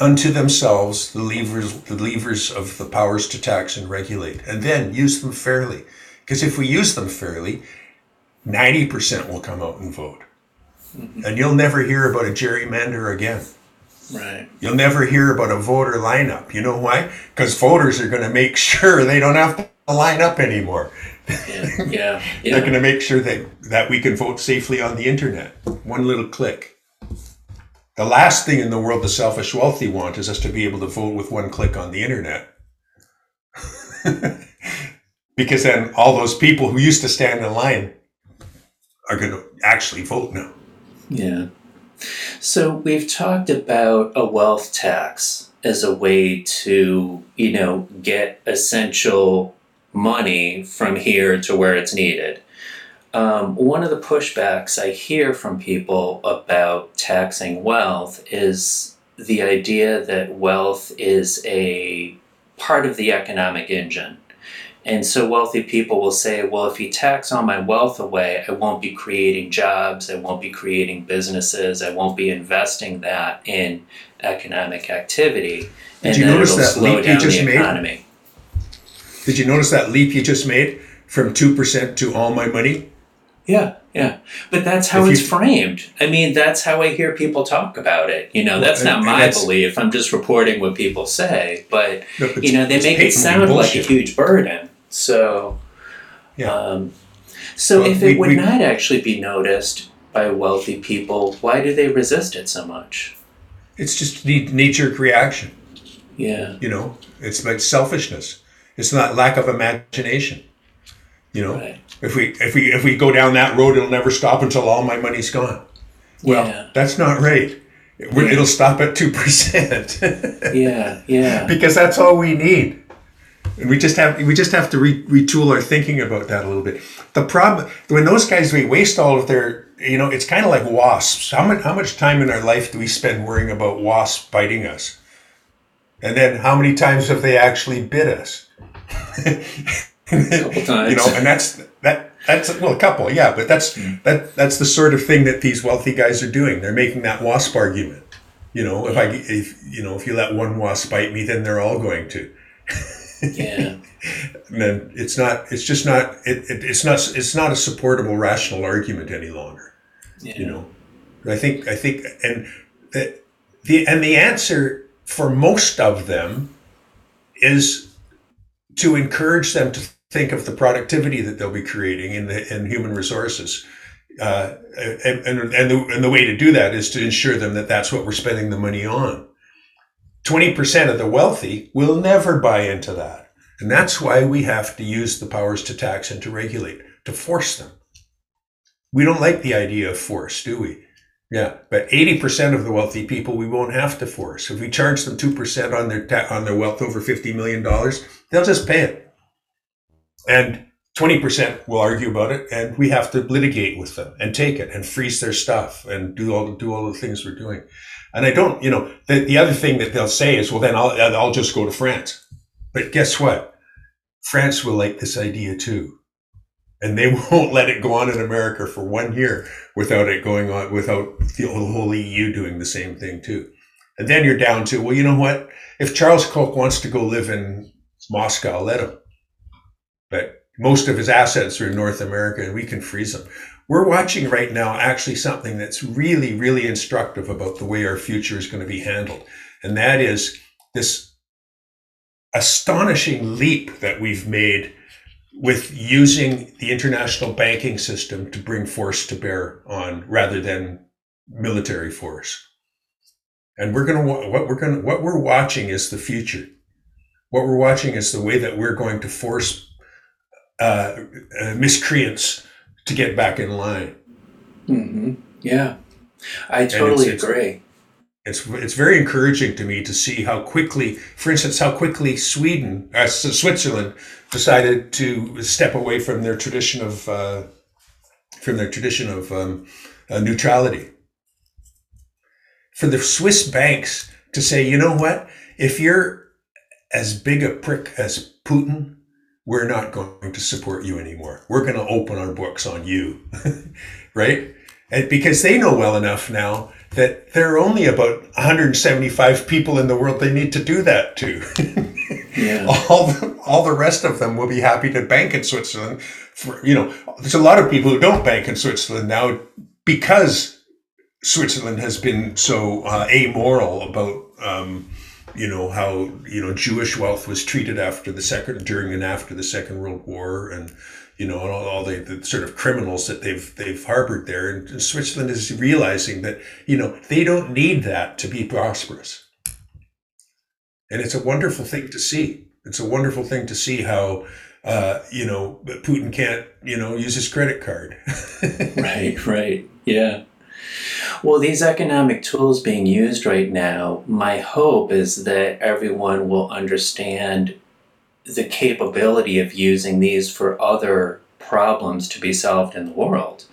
unto themselves the levers, the levers of the powers to tax and regulate, and then use them fairly. Because if we use them fairly, 90% will come out and vote. Mm-hmm. And you'll never hear about a gerrymander again. Right. You'll never hear about a voter lineup. You know why? Because voters are going to make sure they don't have to line up anymore. Yeah, yeah. yeah. They're going to make sure that, that we can vote safely on the internet. One little click. The last thing in the world the selfish wealthy want is us to be able to vote with one click on the internet. because then all those people who used to stand in line are going to actually vote now. Yeah. So we've talked about a wealth tax as a way to, you know, get essential money from here to where it's needed. Um, one of the pushbacks I hear from people about taxing wealth is the idea that wealth is a part of the economic engine. And so wealthy people will say, well, if you tax all my wealth away, I won't be creating jobs, I won't be creating businesses, I won't be investing that in economic activity. Did you notice that leap you just made? Did you notice that leap you just made from 2% to all my money? Yeah, yeah. But that's how if it's you, framed. I mean, that's how I hear people talk about it. You know, that's not my that's, belief. I'm just reporting what people say. But, you know, they make it sound bullshit. like a huge burden. So, yeah. Um, so well, if it we, would we, not actually be noticed by wealthy people, why do they resist it so much? It's just knee-jerk reaction. Yeah. You know, it's like selfishness. It's not lack of imagination. You know, right. if we if we if we go down that road, it'll never stop until all my money's gone. Well, yeah. that's not right. Yeah. It'll stop at two percent. yeah, yeah. Because that's all we need. And we just have we just have to re- retool our thinking about that a little bit. The problem when those guys we waste all of their you know it's kind of like wasps. How much how much time in our life do we spend worrying about wasps biting us? And then how many times have they actually bit us? a couple times. you know, and that's that that's well a couple, yeah, but that's mm. that that's the sort of thing that these wealthy guys are doing. They're making that wasp argument. You know, if I if you know if you let one wasp bite me, then they're all going to. Yeah. and then it's not. It's just not. It, it, it's not. It's not a supportable, rational argument any longer. Yeah. You know, I think. I think, and the, the and the answer for most of them is to encourage them to think of the productivity that they'll be creating in the in human resources. Uh, and, and, and, the, and the way to do that is to ensure them that that's what we're spending the money on. 20% of the wealthy will never buy into that. And that's why we have to use the powers to tax and to regulate, to force them. We don't like the idea of force, do we? Yeah, but 80% of the wealthy people we won't have to force. If we charge them 2% on their ta- on their wealth over $50 million, they'll just pay it. And 20% will argue about it and we have to litigate with them and take it and freeze their stuff and do all do all the things we're doing. And I don't, you know, the, the other thing that they'll say is, well, then I'll, I'll just go to France. But guess what? France will like this idea too. And they won't let it go on in America for one year without it going on, without the whole EU doing the same thing too. And then you're down to, well, you know what? If Charles Koch wants to go live in Moscow, let him. But most of his assets are in North America and we can freeze them we're watching right now actually something that's really, really instructive about the way our future is going to be handled. And that is this astonishing leap that we've made with using the international banking system to bring force to bear on rather than military force. And we're going to, what we're going to, what we're watching is the future. What we're watching is the way that we're going to force uh, uh, miscreants to get back in line. Mm-hmm. Yeah, I totally it's, agree. It's, it's it's very encouraging to me to see how quickly, for instance, how quickly Sweden, uh, Switzerland, decided to step away from their tradition of uh, from their tradition of um, uh, neutrality. For the Swiss banks to say, you know what, if you're as big a prick as Putin, we're not going to support you anymore. We're going to open our books on you, right? And because they know well enough now that there are only about 175 people in the world they need to do that to. yeah. all the, all the rest of them will be happy to bank in Switzerland. For you know, there's a lot of people who don't bank in Switzerland now because Switzerland has been so uh, amoral about. Um, you know how you know Jewish wealth was treated after the second, during, and after the Second World War, and you know, and all, all the, the, sort of criminals that they've they've harbored there. And Switzerland is realizing that you know they don't need that to be prosperous, and it's a wonderful thing to see. It's a wonderful thing to see how uh, you know Putin can't you know use his credit card. right. Right. Yeah. Well, these economic tools being used right now, my hope is that everyone will understand the capability of using these for other problems to be solved in the world.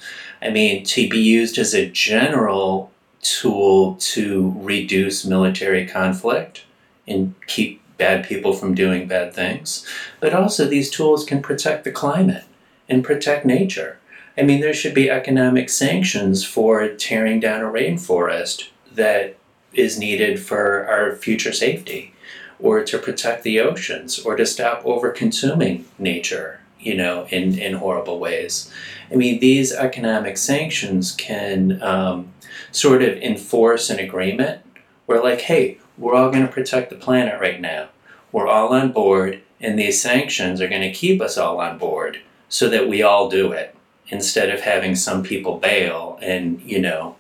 I mean, to be used as a general tool to reduce military conflict and keep bad people from doing bad things, but also these tools can protect the climate and protect nature. I mean, there should be economic sanctions for tearing down a rainforest that is needed for our future safety or to protect the oceans or to stop over consuming nature you know in, in horrible ways. I mean these economic sanctions can um, sort of enforce an agreement where like hey we're all going to protect the planet right now. We're all on board and these sanctions are going to keep us all on board so that we all do it instead of having some people bail and you know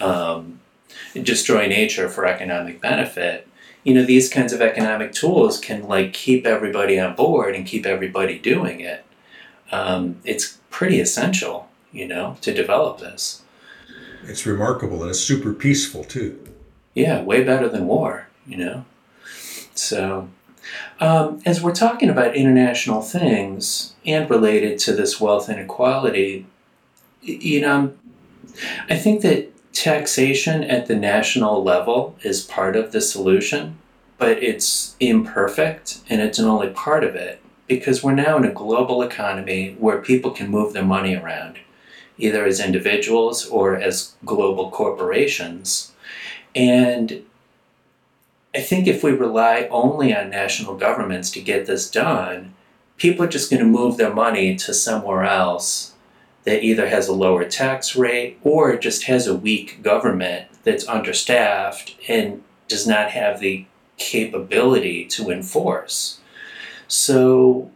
um, destroy nature for economic benefit you know these kinds of economic tools can like keep everybody on board and keep everybody doing it. Um, it's pretty essential you know to develop this. It's remarkable and it's super peaceful too. Yeah way better than war you know? So um, as we're talking about international things and related to this wealth inequality you know i think that taxation at the national level is part of the solution, but it's imperfect and it's only part of it because we're now in a global economy where people can move their money around, either as individuals or as global corporations. And I think if we rely only on national governments to get this done, people are just going to move their money to somewhere else that either has a lower tax rate or just has a weak government that's understaffed and does not have the capability to enforce. So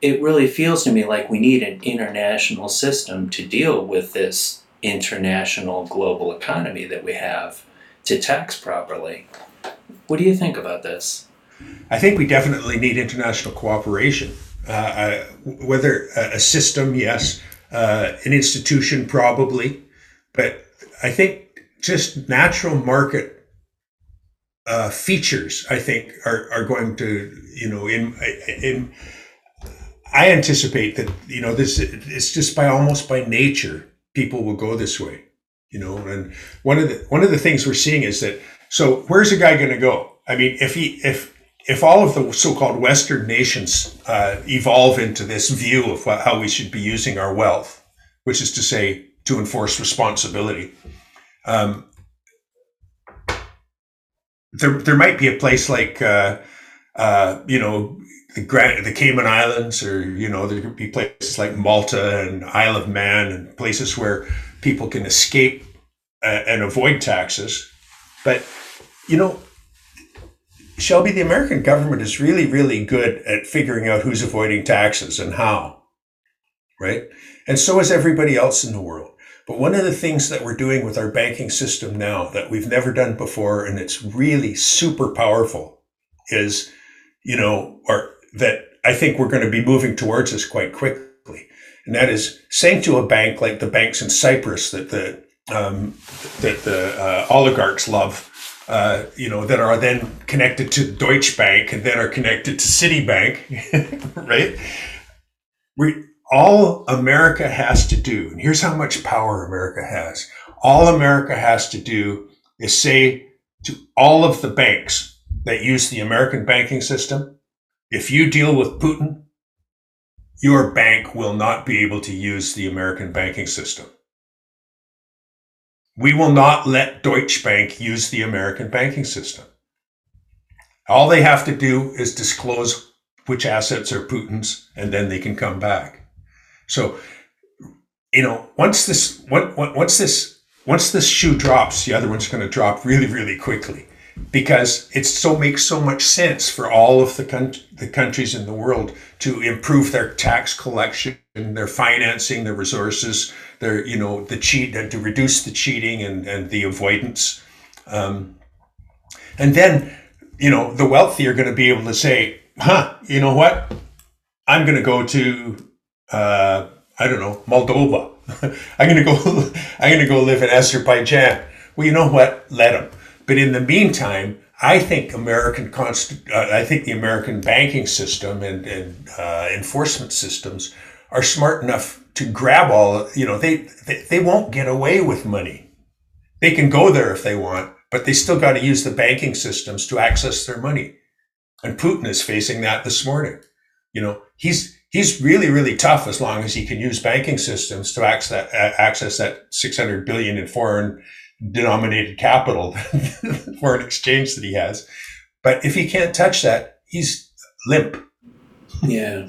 it really feels to me like we need an international system to deal with this international global economy that we have to tax properly. What do you think about this? I think we definitely need international cooperation. Uh, uh, whether a system, yes, uh, an institution probably, but I think just natural market uh, features I think are, are going to you know in in I anticipate that you know this it's just by almost by nature people will go this way you know and one of the one of the things we're seeing is that so where's a guy going to go? I mean if he if if all of the so-called Western nations uh, evolve into this view of what, how we should be using our wealth, which is to say, to enforce responsibility, um, there there might be a place like uh, uh, you know the the Cayman Islands, or you know there could be places like Malta and Isle of Man, and places where people can escape uh, and avoid taxes, but you know Shelby, the American government is really, really good at figuring out who's avoiding taxes and how, right? And so is everybody else in the world. But one of the things that we're doing with our banking system now that we've never done before, and it's really super powerful, is, you know, or that I think we're going to be moving towards this quite quickly. And that is saying to a bank like the banks in Cyprus that the um, that the uh, oligarchs love, uh, you know, that are then connected to Deutsche Bank and then are connected to Citibank, right? We all America has to do, and here's how much power America has. All America has to do is say to all of the banks that use the American banking system, if you deal with Putin, your bank will not be able to use the American banking system. We will not let Deutsche Bank use the American banking system. All they have to do is disclose which assets are Putin's, and then they can come back. So, you know, once this, once this, once this shoe drops, the other one's going to drop really, really quickly, because it so makes so much sense for all of the con- the countries in the world to improve their tax collection, their financing, their resources, their you know the cheat to reduce the cheating and and the avoidance, um, and then you know the wealthy are going to be able to say huh, you know what? I'm going to go to, uh, I don't know, Moldova. I'm going to go, I'm going to go live in Azerbaijan. Well, you know what? Let them. But in the meantime, I think American const- uh, I think the American banking system and, and uh, enforcement systems are smart enough to grab all. You know, they, they they won't get away with money. They can go there if they want, but they still got to use the banking systems to access their money. And Putin is facing that this morning. You know, he's he's really really tough as long as he can use banking systems to uh, access that, access that 600 billion in foreign denominated capital, foreign exchange that he has. But if he can't touch that, he's limp. Yeah,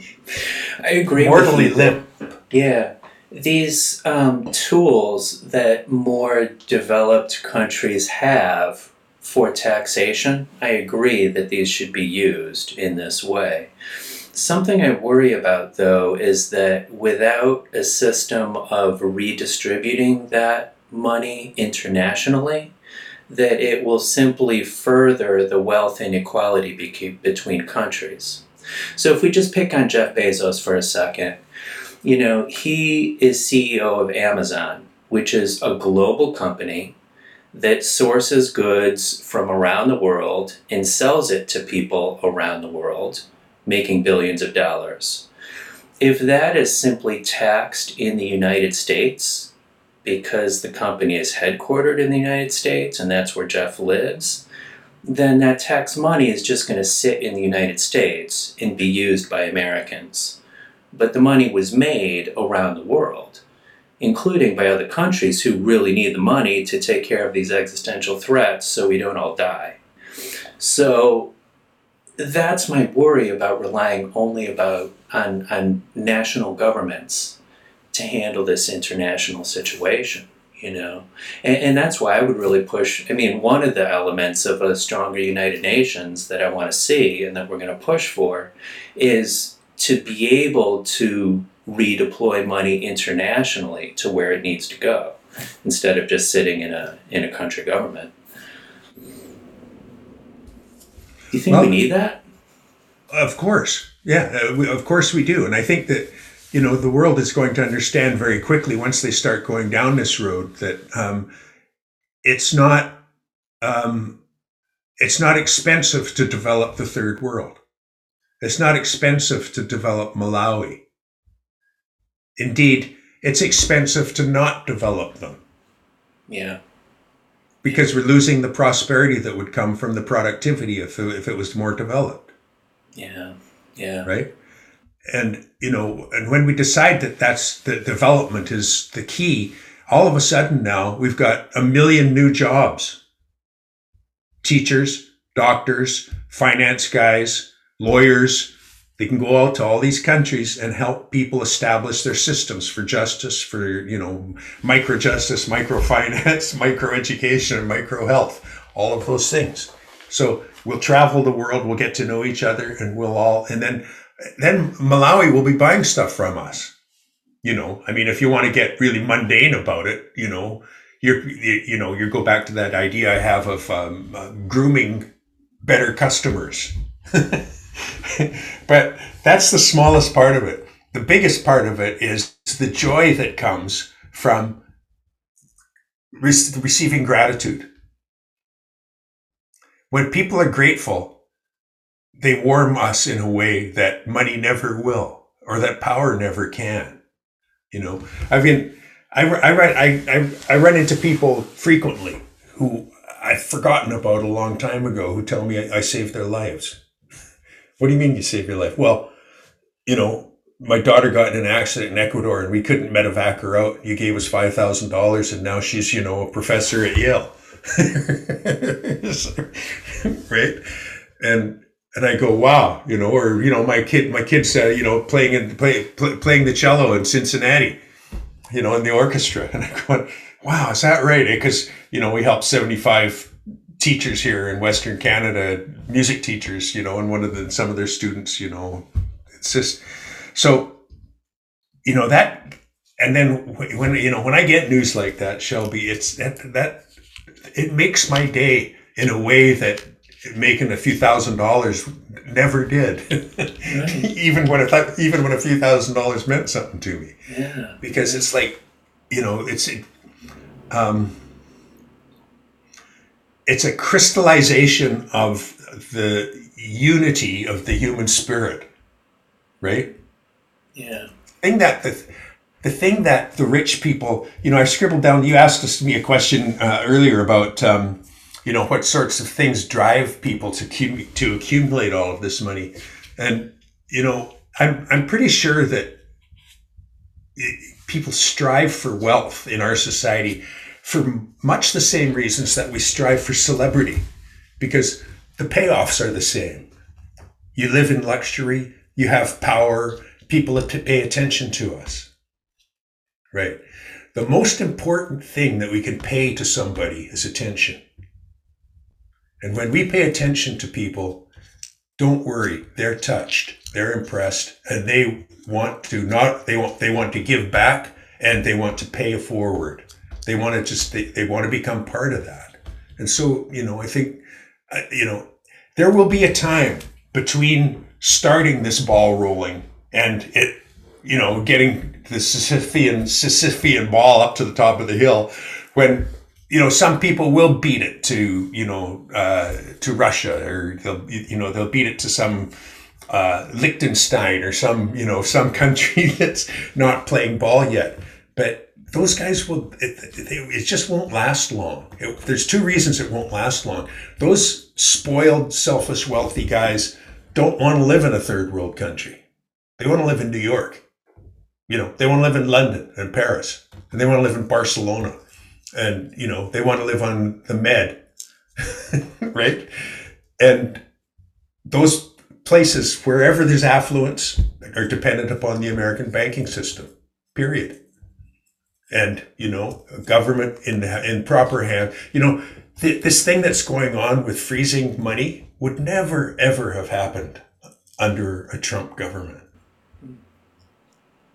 I agree. Mortally limp. Yeah, these um, tools that more developed countries have for taxation, I agree that these should be used in this way. Something I worry about, though, is that without a system of redistributing that money internationally, that it will simply further the wealth inequality between countries. So if we just pick on Jeff Bezos for a second, you know, he is CEO of Amazon, which is a global company that sources goods from around the world and sells it to people around the world, making billions of dollars. If that is simply taxed in the United States, because the company is headquartered in the United States and that's where Jeff lives, then that tax money is just going to sit in the United States and be used by Americans. But the money was made around the world including by other countries who really need the money to take care of these existential threats so we don't all die. So that's my worry about relying only about on, on national governments to handle this international situation you know and, and, that's why i would really push i mean one of the elements of a stronger united nations that i want to see and that we're going to push for is to be able to redeploy money internationally to where it needs to go instead of just sitting in a in a country government. Do you think well, we need that? Of course, yeah, uh, of course we do, and I think that you know the world is going to understand very quickly once they start going down this road that um, it's not um, it's not expensive to develop the third world. It's not expensive to develop Malawi. Indeed, it's expensive to not develop them. Yeah. Because we're losing the prosperity that would come from the productivity if, if it was more developed. Yeah. Yeah. Right? And, you know, and when we decide that that's the development is the key, all of a sudden now we've got a million new jobs teachers, doctors, finance guys, lawyers, they can go out to all these countries and help people establish their systems for justice, for you know, micro justice, microfinance, micro education, micro health, all of those things. So we'll travel the world, we'll get to know each other, and we'll all and then then Malawi will be buying stuff from us. You know, I mean, if you want to get really mundane about it, you know, you're you know you go back to that idea I have of um, uh, grooming better customers. but that's the smallest part of it. The biggest part of it is the joy that comes from re- receiving gratitude. When people are grateful, they warm us in a way that money never will or that power never can. You know, I mean, I, I, run, I, I, I run into people frequently who I've forgotten about a long time ago who tell me I, I saved their lives what do you mean you save your life? Well, you know, my daughter got in an accident in Ecuador and we couldn't medevac her out. You gave us five thousand dollars, and now she's you know a professor at Yale, right? And and I go, wow, you know, or you know, my kid, my kid's uh, you know playing in play, play, playing the cello in Cincinnati, you know, in the orchestra, and I go, wow, is that right? Because you know, we helped seventy five teachers here in Western Canada, music teachers, you know, and one of the some of their students, you know, it's just so, you know that, and then when you know when I get news like that, Shelby, it's that that it makes my day in a way that making a few thousand dollars never did. Right. even when a even when a few thousand dollars meant something to me. Yeah. Because it's like, you know, it's um, it's a crystallization of the unity of the human spirit, right? Yeah. Thing that the, the thing that the rich people, you know, I scribbled down. You asked us me a question uh, earlier about, um, you know, what sorts of things drive people to cum- to accumulate all of this money, and you know, I'm I'm pretty sure that people strive for wealth in our society for much the same reasons that we strive for celebrity, because the payoffs are the same. You live in luxury, you have power, people pay attention to us. Right. The most important thing that we can pay to somebody is attention. And when we pay attention to people, don't worry, they're touched, they're impressed, and they want to not they want they want to give back and they want to pay forward. They want to just they, they want to become part of that. And so, you know, I think uh, you know, there will be a time between starting this ball rolling and it, you know, getting the Sisyphean Sisyphean ball up to the top of the hill, when you know some people will beat it to you know uh, to Russia or they'll you know they'll beat it to some uh, Liechtenstein or some you know some country that's not playing ball yet, but those guys will it, it, just won't last long it, there's two reasons it won't last long those spoiled selfish wealthy guys don't want to live in a third world country they want to live in New York. You know, they want to live in London and Paris, and they want to live in Barcelona, and you know, they want to live on the Med, right? And those places, wherever there's affluence, are dependent upon the American banking system. Period. And you know, government in in proper hand. You know, th- this thing that's going on with freezing money would never ever have happened under a Trump government.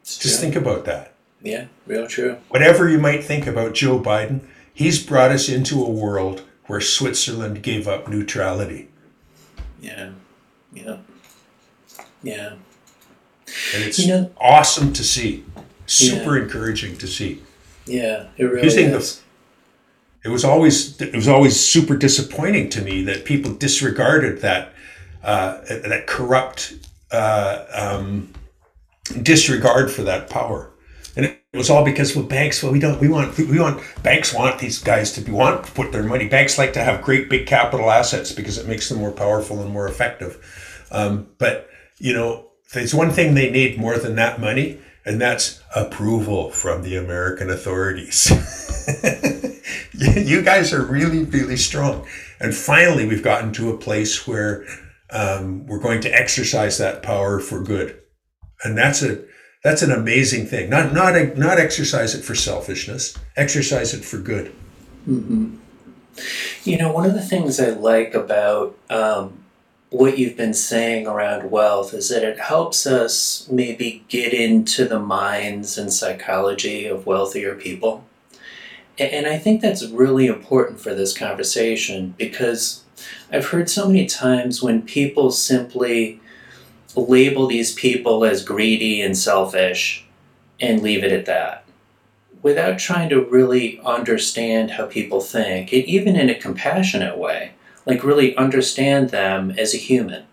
Just think about that. Yeah, real true. Whatever you might think about Joe Biden, he's brought us into a world where Switzerland gave up neutrality. Yeah, yeah, yeah. And it's you know, awesome to see. Super yeah. encouraging to see. Yeah, it really is. The, it was always it was always super disappointing to me that people disregarded that uh, that corrupt uh, um, disregard for that power. And it was all because well banks well we don't we want we want banks want these guys to be want to put their money banks like to have great big capital assets because it makes them more powerful and more effective um, but you know there's one thing they need more than that money and that's approval from the American authorities. you guys are really, really strong. And finally, we've gotten to a place where um, we're going to exercise that power for good and that's a that's an amazing thing. Not not not exercise it for selfishness. Exercise it for good. Mm-hmm. You know, one of the things I like about um, what you've been saying around wealth is that it helps us maybe get into the minds and psychology of wealthier people. And I think that's really important for this conversation because I've heard so many times when people simply label these people as greedy and selfish and leave it at that without trying to really understand how people think, and even in a compassionate way, like really understand them as a human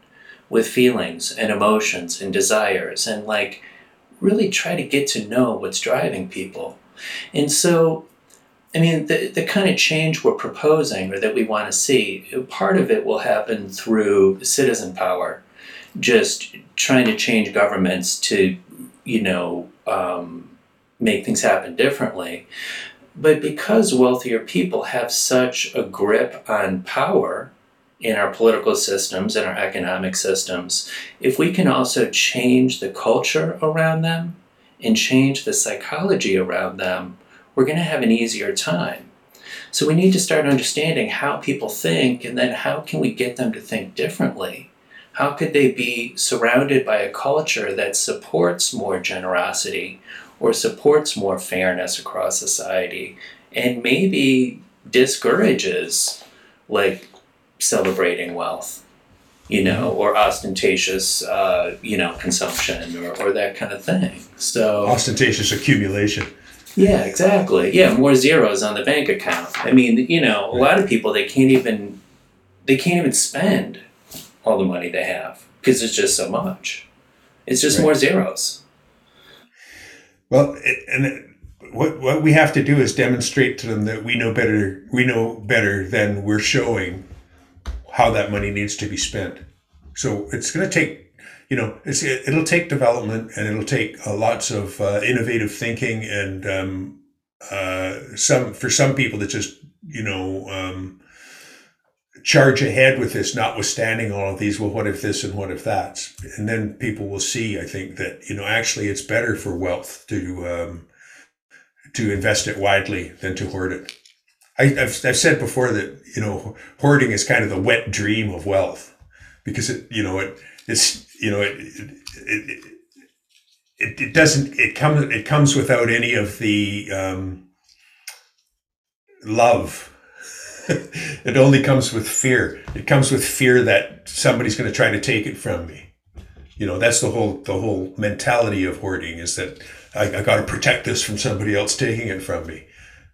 with feelings and emotions and desires, and like really try to get to know what's driving people. And so, I mean, the, the kind of change we're proposing or that we want to see, part of it will happen through citizen power just trying to change governments to you know, um, make things happen differently. But because wealthier people have such a grip on power in our political systems and our economic systems, if we can also change the culture around them and change the psychology around them, we're going to have an easier time. So we need to start understanding how people think and then how can we get them to think differently? How could they be surrounded by a culture that supports more generosity or supports more fairness across society and maybe discourages like celebrating wealth? you know, or ostentatious, uh, you know, consumption or, or that kind of thing. So ostentatious accumulation. Yeah, exactly. Yeah, more zeros on the bank account. I mean, you know, a lot of people they can't even they can't even spend all the money they have because it's just so much. It's just right. more zeros. Well, and what what we have to do is demonstrate to them that we know better. We know better than we're showing how that money needs to be spent. So it's going to take, you know, it's, it, will take development and it'll take uh, lots of uh, innovative thinking and um, uh, some for some people that just, you know, um, charge ahead with this, notwithstanding all of these. Well, what if this and what if that? And then people will see, I think, that you know actually it's better for wealth to um, to invest it widely than to hoard it. I, have I've said before that you know hoarding is kind of the wet dream of wealth because it you know it it's you know it it, it, it doesn't it comes it comes without any of the um, love. it only comes with fear. It comes with fear that somebody's going to try to take it from me. You know that's the whole the whole mentality of hoarding is that I, I got to protect this from somebody else taking it from me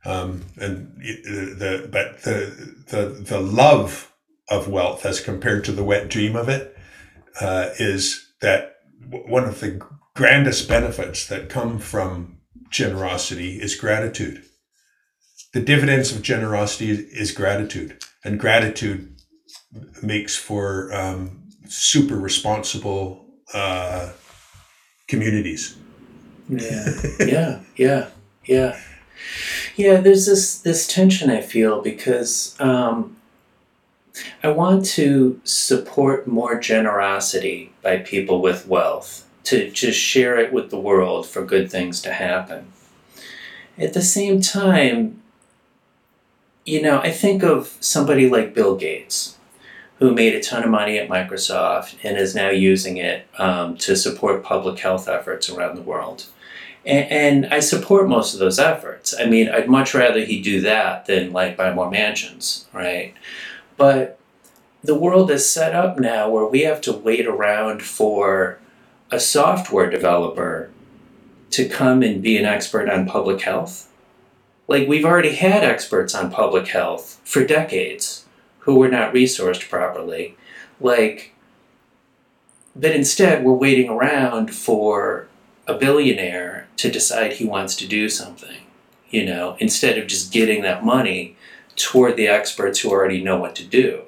um, and the but the the the love of wealth as compared to the wet dream of it uh, is that one of the grandest benefits that come from generosity is gratitude. The dividends of generosity is gratitude, and gratitude makes for um, super responsible uh, communities. Yeah, yeah, yeah, yeah. Yeah, there's this this tension I feel because um, I want to support more generosity by people with wealth to just share it with the world for good things to happen. At the same time, you know, I think of somebody like Bill Gates, who made a ton of money at Microsoft and is now using it um, to support public health efforts around the world. And, and I support most of those efforts. I mean, I'd much rather he do that than like buy more mansions, right? But the world is set up now where we have to wait around for a software developer to come and be an expert on public health. Like, we've already had experts on public health for decades who were not resourced properly. Like, but instead, we're waiting around for a billionaire to decide he wants to do something, you know, instead of just getting that money toward the experts who already know what to do.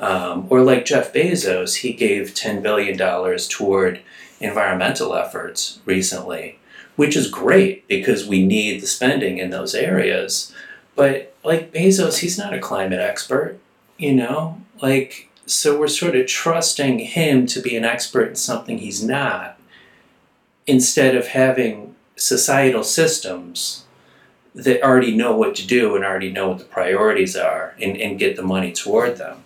Um, or like Jeff Bezos, he gave $10 billion toward environmental efforts recently, which is great because we need the spending in those areas. But like Bezos, he's not a climate expert, you know? Like, so we're sort of trusting him to be an expert in something he's not instead of having societal systems that already know what to do and already know what the priorities are and, and get the money toward them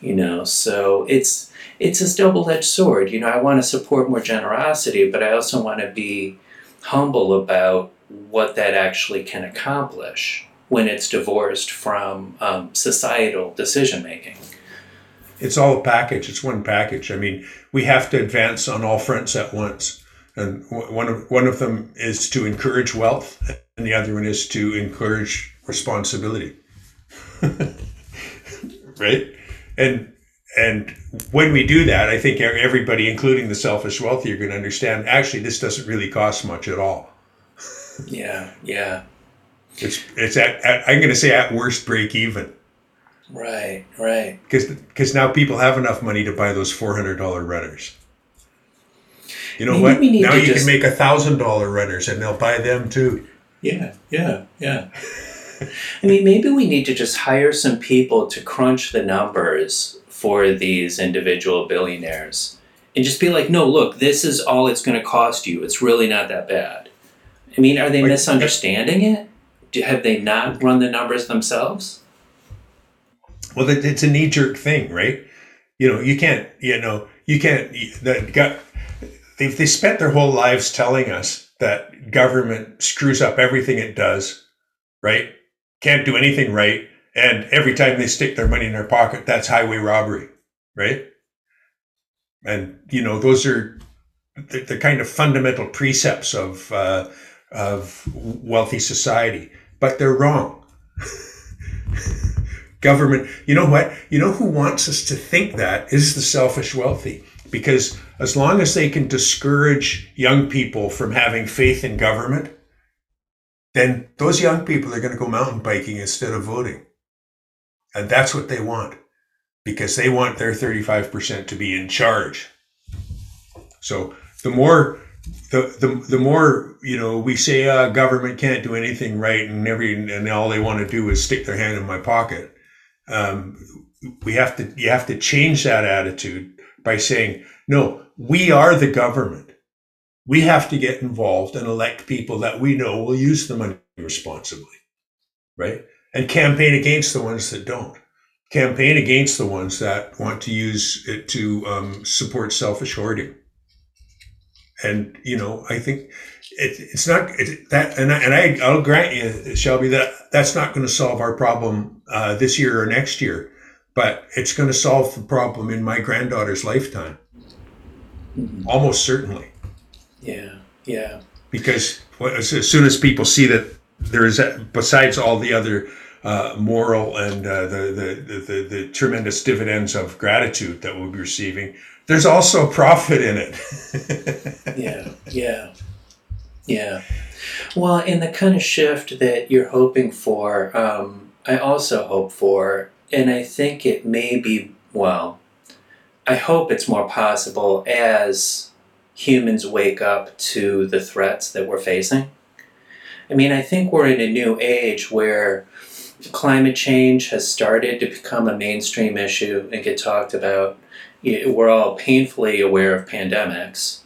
you know so it's it's this double-edged sword you know i want to support more generosity but i also want to be humble about what that actually can accomplish when it's divorced from um, societal decision making it's all a package. It's one package. I mean we have to advance on all fronts at once. And one of one of them is to encourage wealth, and the other one is to encourage responsibility. right, and and when we do that, I think everybody, including the selfish wealthy, are going to understand. Actually, this doesn't really cost much at all. yeah, yeah. It's it's at, at I'm going to say at worst break even. Right, right. Because because now people have enough money to buy those four hundred dollar runners. You know Maybe what? Now you just- can make a thousand dollar runners, and they'll buy them too. Yeah, yeah, yeah. I mean, maybe we need to just hire some people to crunch the numbers for these individual billionaires and just be like, no, look, this is all it's going to cost you. It's really not that bad. I mean, are they misunderstanding it? Do, have they not run the numbers themselves? Well, it's a knee jerk thing, right? You know, you can't, you know, you can't. The got they they spent their whole lives telling us that government screws up everything it does, right? Can't do anything right, and every time they stick their money in their pocket, that's highway robbery, right? And you know, those are the, the kind of fundamental precepts of uh, of wealthy society, but they're wrong government. You know what? You know who wants us to think that is the selfish wealthy. Because as long as they can discourage young people from having faith in government, then those young people are going to go mountain biking instead of voting. And that's what they want because they want their 35% to be in charge. So the more the, the, the more you know we say uh, government can't do anything right and every and all they want to do is stick their hand in my pocket um, we have to you have to change that attitude by saying no we are the government. We have to get involved and elect people that we know will use the money responsibly. Right and campaign against the ones that don't. Campaign against the ones that want to use it to um, support selfish hoarding. And you know i think it, it's not it, that and, I, and I, i'll grant you shelby that that's not going to solve our problem uh, this year or next year but it's going to solve the problem in my granddaughter's lifetime. Almost certainly. Yeah, yeah. because as soon as people see that there is besides all the other uh, moral and uh, the, the, the, the tremendous dividends of gratitude that we'll be receiving there's also profit in it yeah, yeah, yeah. Well, in the kind of shift that you're hoping for, um, I also hope for, and I think it may be, well, I hope it's more possible as humans wake up to the threats that we're facing. I mean, I think we're in a new age where climate change has started to become a mainstream issue and get talked about. We're all painfully aware of pandemics.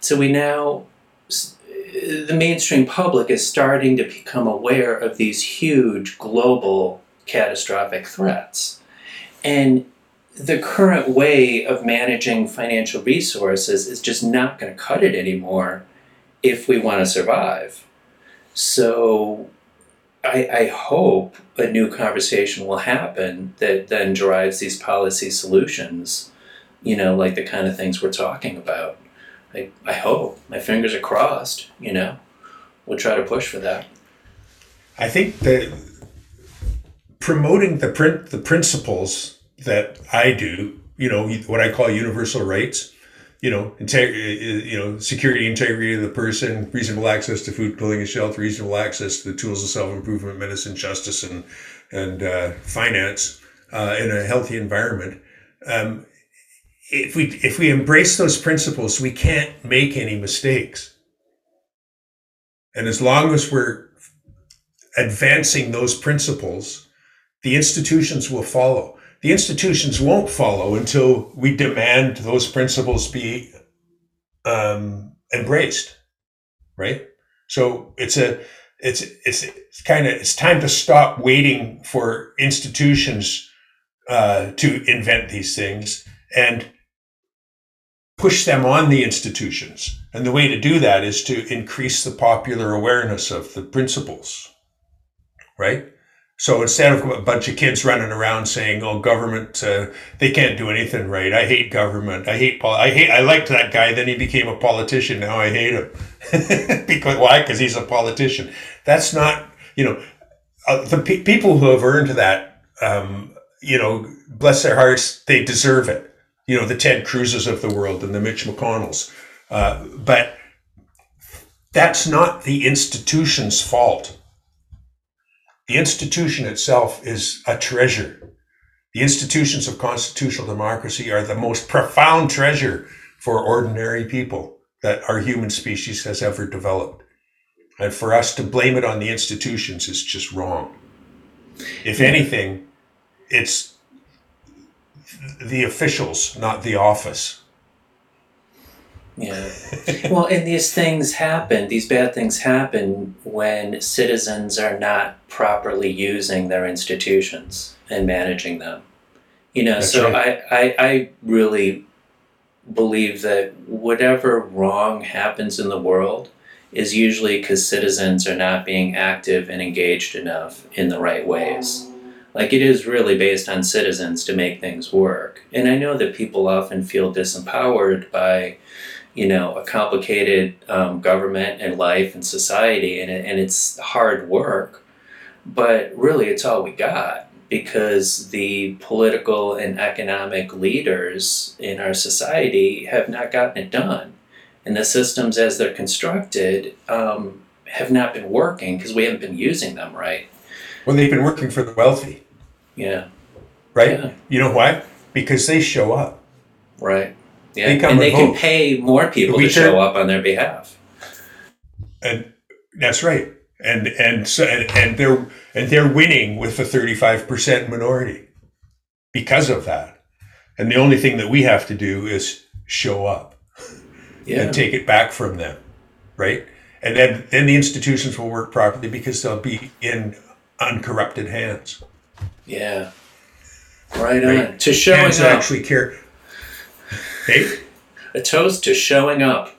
So we now, the mainstream public is starting to become aware of these huge global catastrophic threats. And the current way of managing financial resources is just not going to cut it anymore if we want to survive. So I, I hope a new conversation will happen that then drives these policy solutions, you know, like the kind of things we're talking about. I, I hope. My fingers are crossed, you know. We'll try to push for that. I think that promoting the print the principles that I do, you know, what I call universal rights, you know, integrity, you know, security, integrity of the person, reasonable access to food, clothing, and shelter, reasonable access to the tools of self improvement, medicine, justice, and and uh, finance uh, in a healthy environment. Um, if we if we embrace those principles, we can't make any mistakes. And as long as we're advancing those principles, the institutions will follow. The institutions won't follow until we demand those principles be um, embraced, right? So it's a it's it's, it's kind of it's time to stop waiting for institutions uh, to invent these things and push them on the institutions. And the way to do that is to increase the popular awareness of the principles, right? So instead of a bunch of kids running around saying, "Oh, government, uh, they can't do anything right. I hate government. I hate pol- I hate. I liked that guy. Then he became a politician. Now I hate him. because why? Because he's a politician. That's not. You know, uh, the pe- people who have earned that. Um, you know, bless their hearts, they deserve it. You know, the Ted Cruzes of the world and the Mitch McConnells. Uh, but that's not the institution's fault. The institution itself is a treasure. The institutions of constitutional democracy are the most profound treasure for ordinary people that our human species has ever developed. And for us to blame it on the institutions is just wrong. If anything, it's the officials, not the office. Yeah. well, and these things happen, these bad things happen when citizens are not properly using their institutions and managing them. You know, That's so right. I, I, I really believe that whatever wrong happens in the world is usually because citizens are not being active and engaged enough in the right ways. Like it is really based on citizens to make things work. And I know that people often feel disempowered by, you know, a complicated um, government and life and society, and, it, and it's hard work. But really, it's all we got because the political and economic leaders in our society have not gotten it done. And the systems as they're constructed um, have not been working because we haven't been using them right. Well, they've been working for the wealthy. Yeah. Right? Yeah. You know why? Because they show up. Right. Yeah. They and they can pay more people to show up on their behalf. And that's right. And and so and, and they're and they're winning with the 35% minority because of that. And the only thing that we have to do is show up yeah. and take it back from them right? And then then the institutions will work properly because they'll be in uncorrupted hands. Yeah. Right, right? on to show hands up. actually care hey a toast to showing up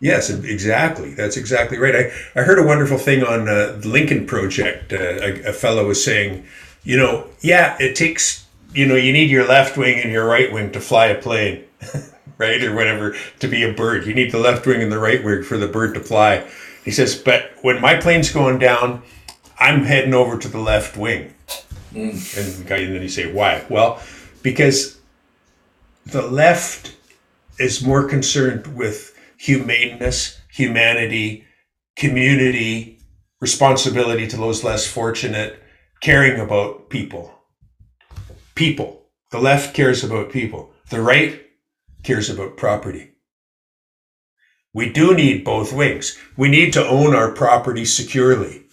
Yes, exactly. That's exactly right. I, I heard a wonderful thing on uh, the Lincoln Project. Uh, a, a fellow was saying, you know, yeah, it takes, you know, you need your left wing and your right wing to fly a plane, right? Or whatever, to be a bird. You need the left wing and the right wing for the bird to fly. He says, but when my plane's going down, I'm heading over to the left wing. Mm. And, and then you say, why? Well, because the left is more concerned with humaneness, humanity, community, responsibility to those less fortunate, caring about people. People. The left cares about people. The right cares about property. We do need both wings. We need to own our property securely,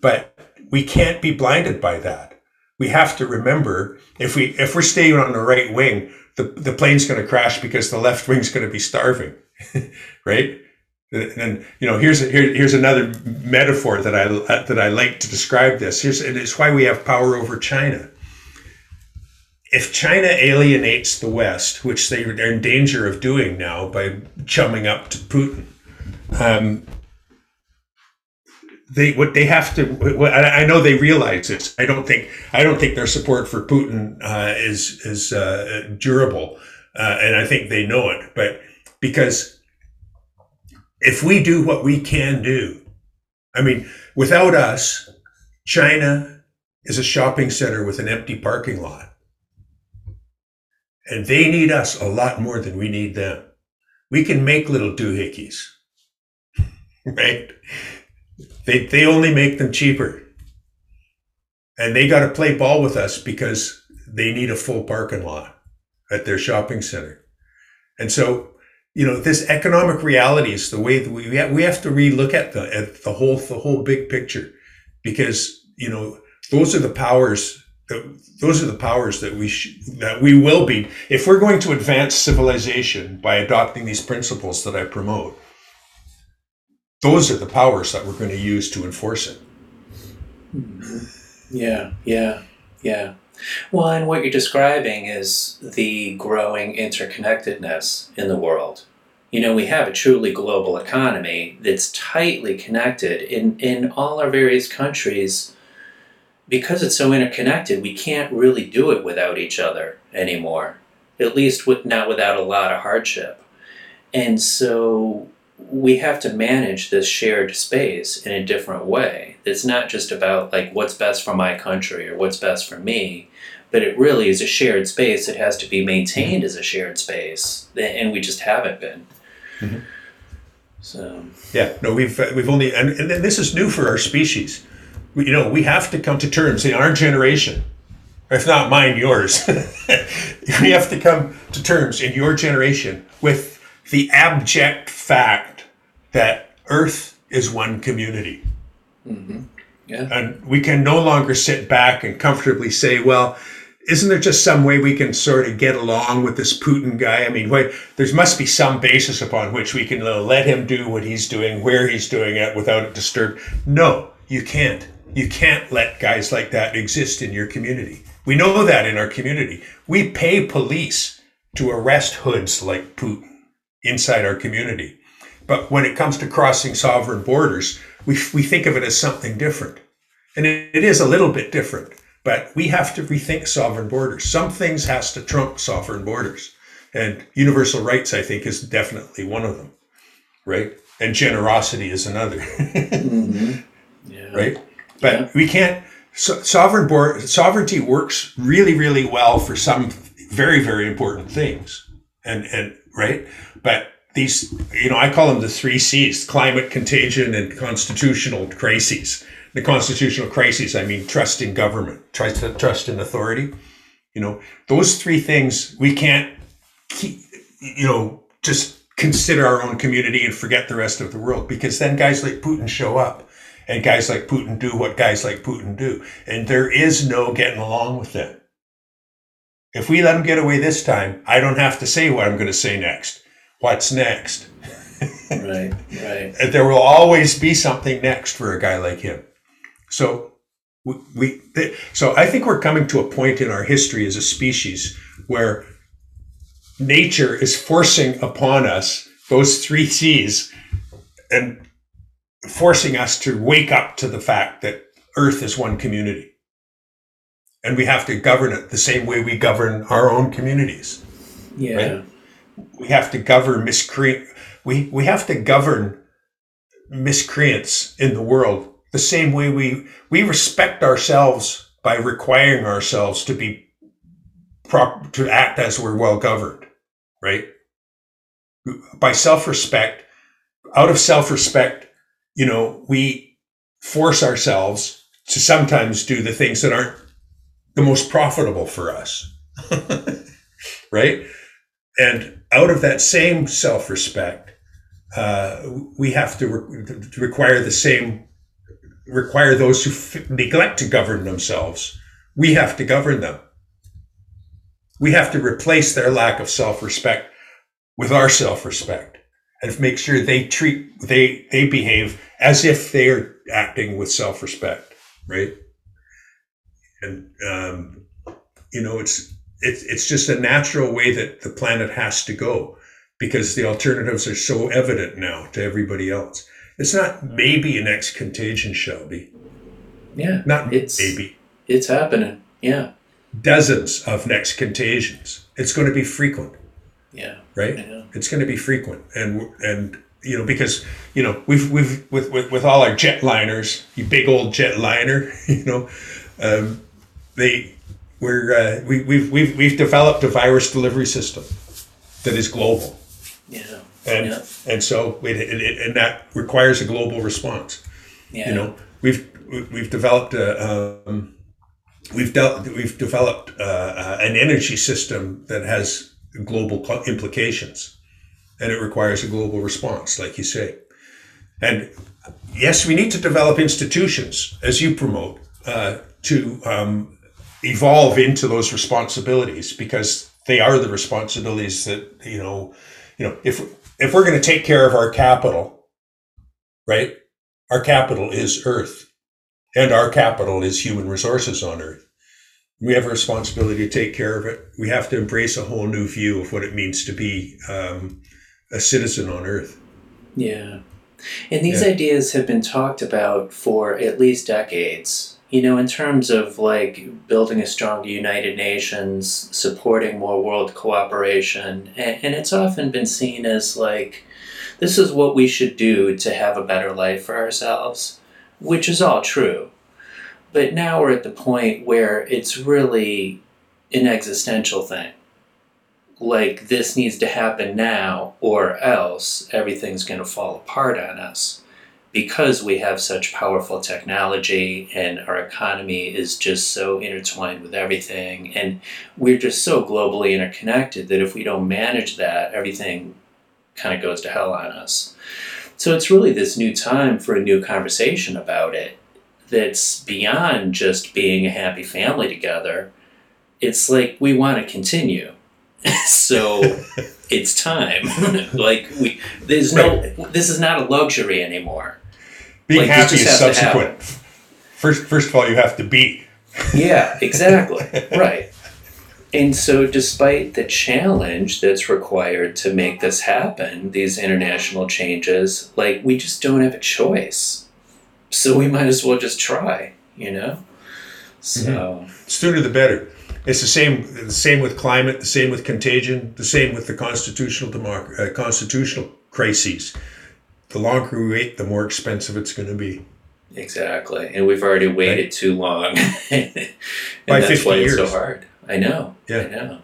but we can't be blinded by that. We have to remember if we if we're staying on the right wing, the, the plane's going to crash because the left wing's going to be starving. right? And you know, here's here, here's another metaphor that I that I like to describe this. Here's and it's why we have power over China. If China alienates the West, which they are in danger of doing now by chumming up to Putin, um, they what they have to. I know they realize this. I don't think I don't think their support for Putin uh, is is uh, durable, uh, and I think they know it. But because if we do what we can do, I mean, without us, China is a shopping center with an empty parking lot. And they need us a lot more than we need them. We can make little doohickeys, right? They, they only make them cheaper. And they got to play ball with us because they need a full parking lot at their shopping center. And so you know this economic reality is the way that we have, we have to relook at the at the whole the whole big picture because you know those are the powers that those are the powers that we sh- that we will be if we're going to advance civilization by adopting these principles that I promote those are the powers that we're going to use to enforce it hmm. yeah yeah yeah well, and what you're describing is the growing interconnectedness in the world. You know, we have a truly global economy that's tightly connected in, in all our various countries. Because it's so interconnected, we can't really do it without each other anymore, at least with, not without a lot of hardship. And so we have to manage this shared space in a different way. It's not just about like what's best for my country or what's best for me, but it really is a shared space. It has to be maintained as a shared space, and we just haven't been. Mm-hmm. So yeah, no, we've we've only and, and this is new for our species. We, you know, we have to come to terms in our generation, if not mine, yours. we have to come to terms in your generation with the abject fact that Earth is one community. Mm-hmm. Yeah. And we can no longer sit back and comfortably say, well, isn't there just some way we can sort of get along with this Putin guy? I mean, wait, there must be some basis upon which we can let him do what he's doing, where he's doing it without it disturbed. No, you can't. You can't let guys like that exist in your community. We know that in our community. We pay police to arrest hoods like Putin inside our community. But when it comes to crossing sovereign borders, we, we think of it as something different. And it, it is a little bit different, but we have to rethink sovereign borders. Some things has to trump sovereign borders. And universal rights, I think, is definitely one of them, right? And generosity is another, mm-hmm. yeah. right? But yeah. we can't. So, sovereign board sovereignty works really, really well for some very, very important things, and and right. But these, you know, I call them the three C's: climate, contagion, and constitutional crises. The constitutional crises, I mean, trust in government, trust trust in authority. You know, those three things we can't keep. You know, just consider our own community and forget the rest of the world because then guys like Putin show up and guys like Putin do what guys like Putin do. And there is no getting along with them. If we let them get away this time, I don't have to say what I'm going to say next. What's next? right, right. And there will always be something next for a guy like him. So we, we so I think we're coming to a point in our history as a species where nature is forcing upon us those three C's and forcing us to wake up to the fact that Earth is one community. And we have to govern it the same way we govern our own communities. Yeah. Right? We have to govern miscreant we, we have to govern miscreants in the world the same way we we respect ourselves by requiring ourselves to be prop to act as we're well governed, right? By self-respect, out of self-respect, you know, we force ourselves to sometimes do the things that aren't the most profitable for us. right? And out of that same self respect, uh, we have to, re- to, require the same, require those who f- neglect to govern themselves. We have to govern them. We have to replace their lack of self respect with our self respect and make sure they treat, they, they behave as if they're acting with self respect, right? And um, you know, it's it's it's just a natural way that the planet has to go because the alternatives are so evident now to everybody else. It's not maybe a next contagion, Shelby. Yeah, not it's maybe. It's happening. Yeah, dozens of next contagions. It's going to be frequent. Yeah, right. Yeah. It's going to be frequent, and and you know, because you know we've we've with with, with all our jetliners, you big old jetliner, you know, um, they we're uh, we, we've we've we've developed a virus delivery system that is global. Yeah. And yeah. and so it, it, it, and that requires a global response. Yeah. You know, we've we've developed a um, we've dealt we've developed uh, uh, an energy system that has global implications and it requires a global response, like you say. And yes, we need to develop institutions, as you promote, uh, to um, evolve into those responsibilities because they are the responsibilities that you know. You know, if if we're going to take care of our capital, right? Our capital is Earth, and our capital is human resources on Earth. We have a responsibility to take care of it. We have to embrace a whole new view of what it means to be um, a citizen on Earth. Yeah. And these yeah. ideas have been talked about for at least decades. You know, in terms of like building a stronger United Nations, supporting more world cooperation, and, and it's often been seen as like, this is what we should do to have a better life for ourselves, which is all true. But now we're at the point where it's really an existential thing like this needs to happen now or else everything's going to fall apart on us because we have such powerful technology and our economy is just so intertwined with everything and we're just so globally interconnected that if we don't manage that everything kind of goes to hell on us. So it's really this new time for a new conversation about it that's beyond just being a happy family together. It's like we want to continue. so it's time. like we there's no this is not a luxury anymore. Being Like, happy is subsequent. First, first of all, you have to be. Yeah, exactly. right. And so, despite the challenge that's required to make this happen, these international changes, like we just don't have a choice. So, we might as well just try, you know? So, Sooner the better. It's the same. The same with climate. The same with contagion. The same with the constitutional democ- uh, constitutional crises. The longer we wait, the more expensive it's going to be. exactly. And we've already waited too long. and By that's 50 why it's so hard. I know. Yeah. I know.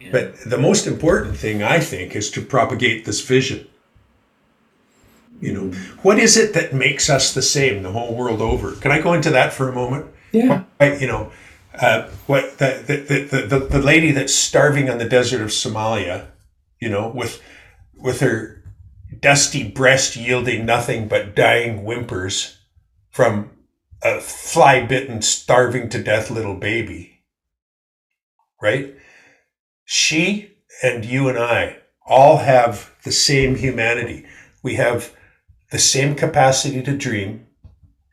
Yeah. But the most important thing, I think, is to propagate this vision. You know, what is it that makes us the same the whole world over? Can I go into that for a moment? Yeah. I, you know, uh, what the the, the, the the lady that's starving on the desert of Somalia, you know, with with her dusty breast yielding nothing but dying whimpers from a fly bitten, starving to death little baby, right? She and you and I all have the same humanity. We have the same capacity to dream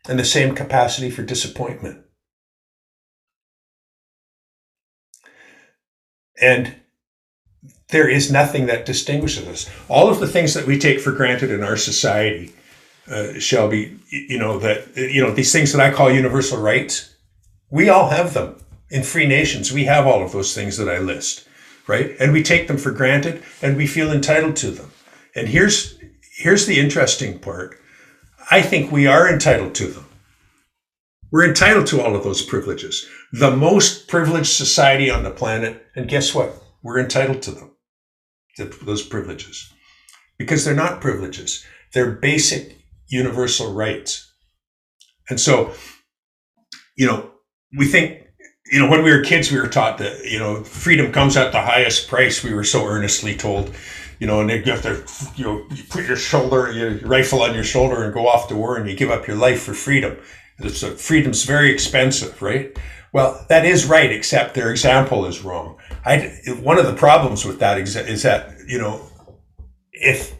and the same capacity for disappointment. And there is nothing that distinguishes us. All of the things that we take for granted in our society, uh, Shelby, you know, that, you know, these things that I call universal rights, we all have them. In free nations, we have all of those things that I list, right? And we take them for granted and we feel entitled to them. And here's, here's the interesting part. I think we are entitled to them. We're entitled to all of those privileges. The most privileged society on the planet, and guess what? We're entitled to them, to those privileges, because they're not privileges. They're basic universal rights. And so, you know, we think, you know, when we were kids, we were taught that, you know, freedom comes at the highest price. We were so earnestly told, you know, and you have to, you know, you put your shoulder, your rifle on your shoulder and go off to war and you give up your life for freedom. It's a, freedom's very expensive, right? Well, that is right, except their example is wrong. I, one of the problems with that is that, you know, if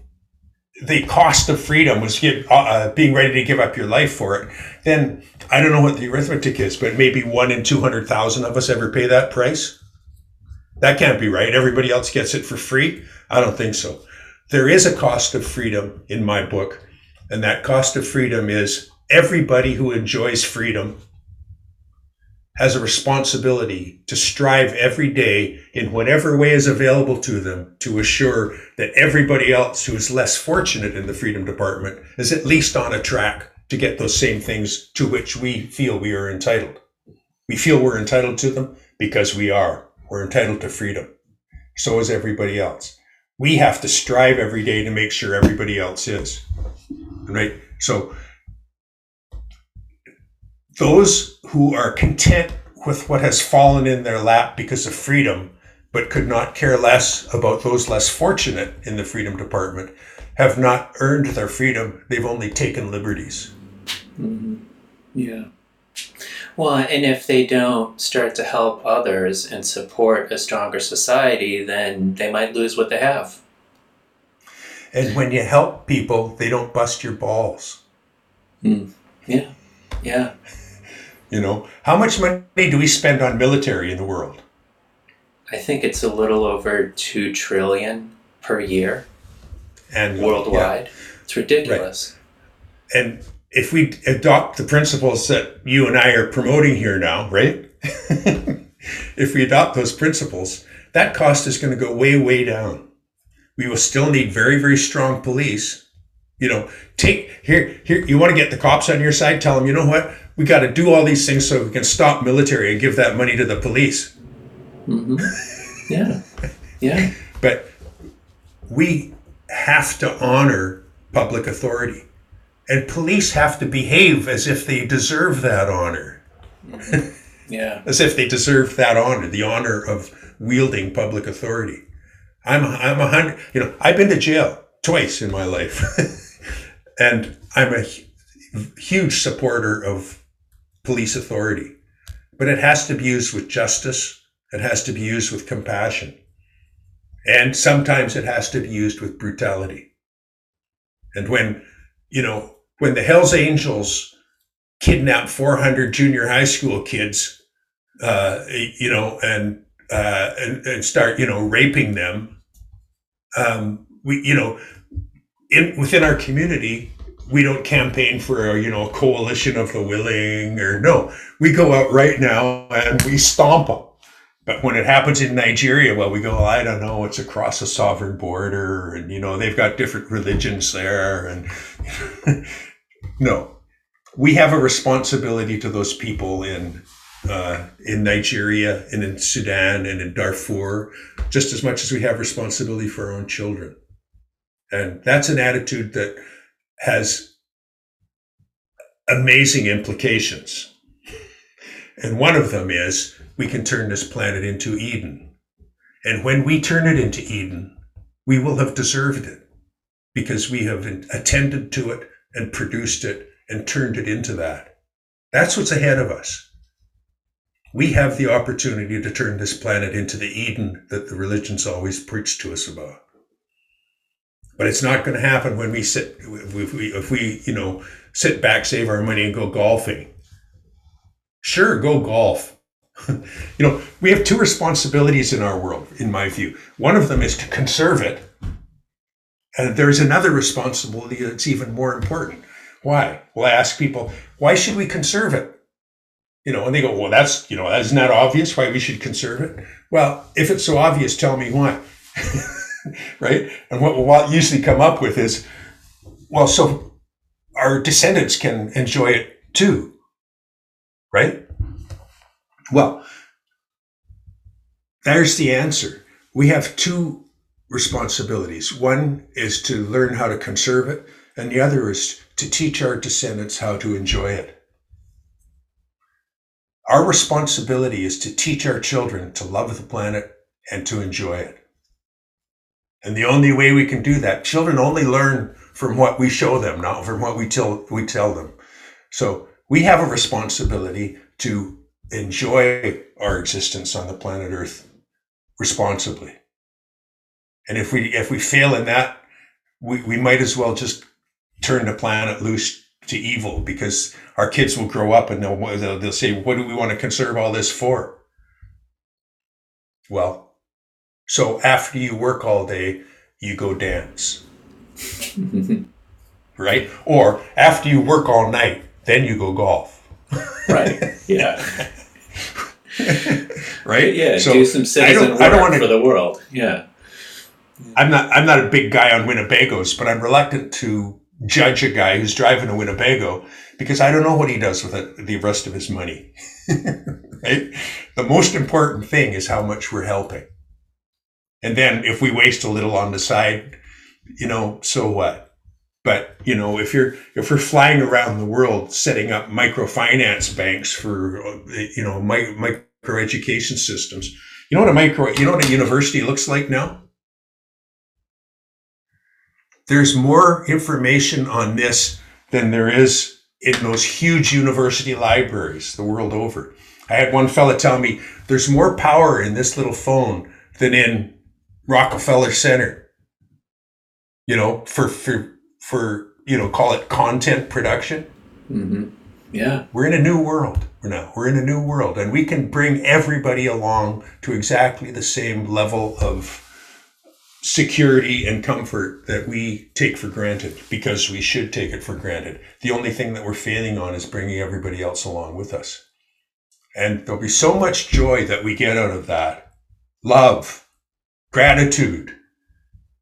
the cost of freedom was give, uh, being ready to give up your life for it, then I don't know what the arithmetic is, but maybe one in 200,000 of us ever pay that price. That can't be right. Everybody else gets it for free. I don't think so. There is a cost of freedom in my book, and that cost of freedom is everybody who enjoys freedom has a responsibility to strive every day in whatever way is available to them to assure that everybody else who is less fortunate in the freedom department is at least on a track to get those same things to which we feel we are entitled. We feel we're entitled to them because we are. We're entitled to freedom. So is everybody else. We have to strive every day to make sure everybody else is. Right? So those who are content with what has fallen in their lap because of freedom, but could not care less about those less fortunate in the freedom department, have not earned their freedom. They've only taken liberties. Mm. Yeah. Well, and if they don't start to help others and support a stronger society, then they might lose what they have. And when you help people, they don't bust your balls. Yeah. Yeah. You know, how much money do we spend on military in the world? I think it's a little over 2 trillion per year And worldwide. It's ridiculous. yeah. And if we adopt the principles that you and I are promoting here now, right? if we adopt those principles, that cost is going to go way, way down. We will still need very, very strong police. You know, take here, here, you want to get the cops on your side, tell them, you know what? We got to do all these things so we can stop military and give that money to the police. Mm-hmm. Yeah. Yeah. But we have to honor public authority. And police have to behave as if they deserve that honor, mm-hmm. Yeah. as if they deserve that honor, the honor of wielding public authority. I'm, I'm a hundred, you know, I've been to jail. twice in my life. and I'm a huge supporter of police authority, but it has to be used with justice. It has to be used with compassion. And sometimes it has to be used with brutality. And when, you know, when the Hells Angels kidnap 400 junior high school kids, uh, you know, and, uh, and, and start, you know, raping them, um, we, you know, in, within our community, we don't campaign for a, you know, a coalition of the willing or no, we go out right now and we stomp them. But when it happens in Nigeria, well, we go, I don't know, it's across a sovereign border, and you know they've got different religions there, and no, we have a responsibility to those people in uh, in Nigeria and in Sudan and in Darfur, just as much as we have responsibility for our own children, and that's an attitude that has amazing implications. And one of them is we can turn this planet into Eden. And when we turn it into Eden, we will have deserved it because we have attended to it and produced it and turned it into that. That's what's ahead of us. We have the opportunity to turn this planet into the Eden that the religions always preach to us about. But it's not going to happen when we sit, if we, if we, you know, sit back, save our money, and go golfing. Sure, go golf. you know, we have two responsibilities in our world, in my view. One of them is to conserve it. And there's another responsibility that's even more important. Why? Well, I ask people, why should we conserve it? You know, and they go, well, that's, you know, isn't that obvious why we should conserve it? Well, if it's so obvious, tell me why. right? And what we'll usually come up with is, well, so our descendants can enjoy it too. Right? Well, there's the answer. We have two responsibilities. One is to learn how to conserve it, and the other is to teach our descendants how to enjoy it. Our responsibility is to teach our children to love the planet and to enjoy it. And the only way we can do that, children only learn from what we show them, not from what we tell, we tell them. So we have a responsibility to enjoy our existence on the planet Earth responsibly. And if we if we fail in that, we, we might as well just turn the planet loose to evil because our kids will grow up and they'll, they'll, they'll say, what do we want to conserve all this for? Well, so after you work all day, you go dance. right? Or after you work all night, then you go golf. right. Yeah. right? Yeah. So do some citizen I don't, work I don't want to, for the world. Yeah. I'm not. I'm not a big guy on Winnebagos, but I'm reluctant to judge a guy who's driving a Winnebago because I don't know what he does with it, the rest of his money. right? The most important thing is how much we're helping. And then if we waste a little on the side, you know, so what? But you know, if you're if we're flying around the world setting up microfinance banks for you know micro education systems, you know what a micro you know what a university looks like now. There's more information on this than there is in those huge university libraries the world over. I had one fella tell me there's more power in this little phone than in Rockefeller Center. You know, for for for you know call it content production. Mm-hmm. Yeah, we're in a new world now. We're in a new world, and we can bring everybody along to exactly the same level of security and comfort that we take for granted because we should take it for granted. The only thing that we're failing on is bringing everybody else along with us. And there'll be so much joy that we get out of that love, gratitude,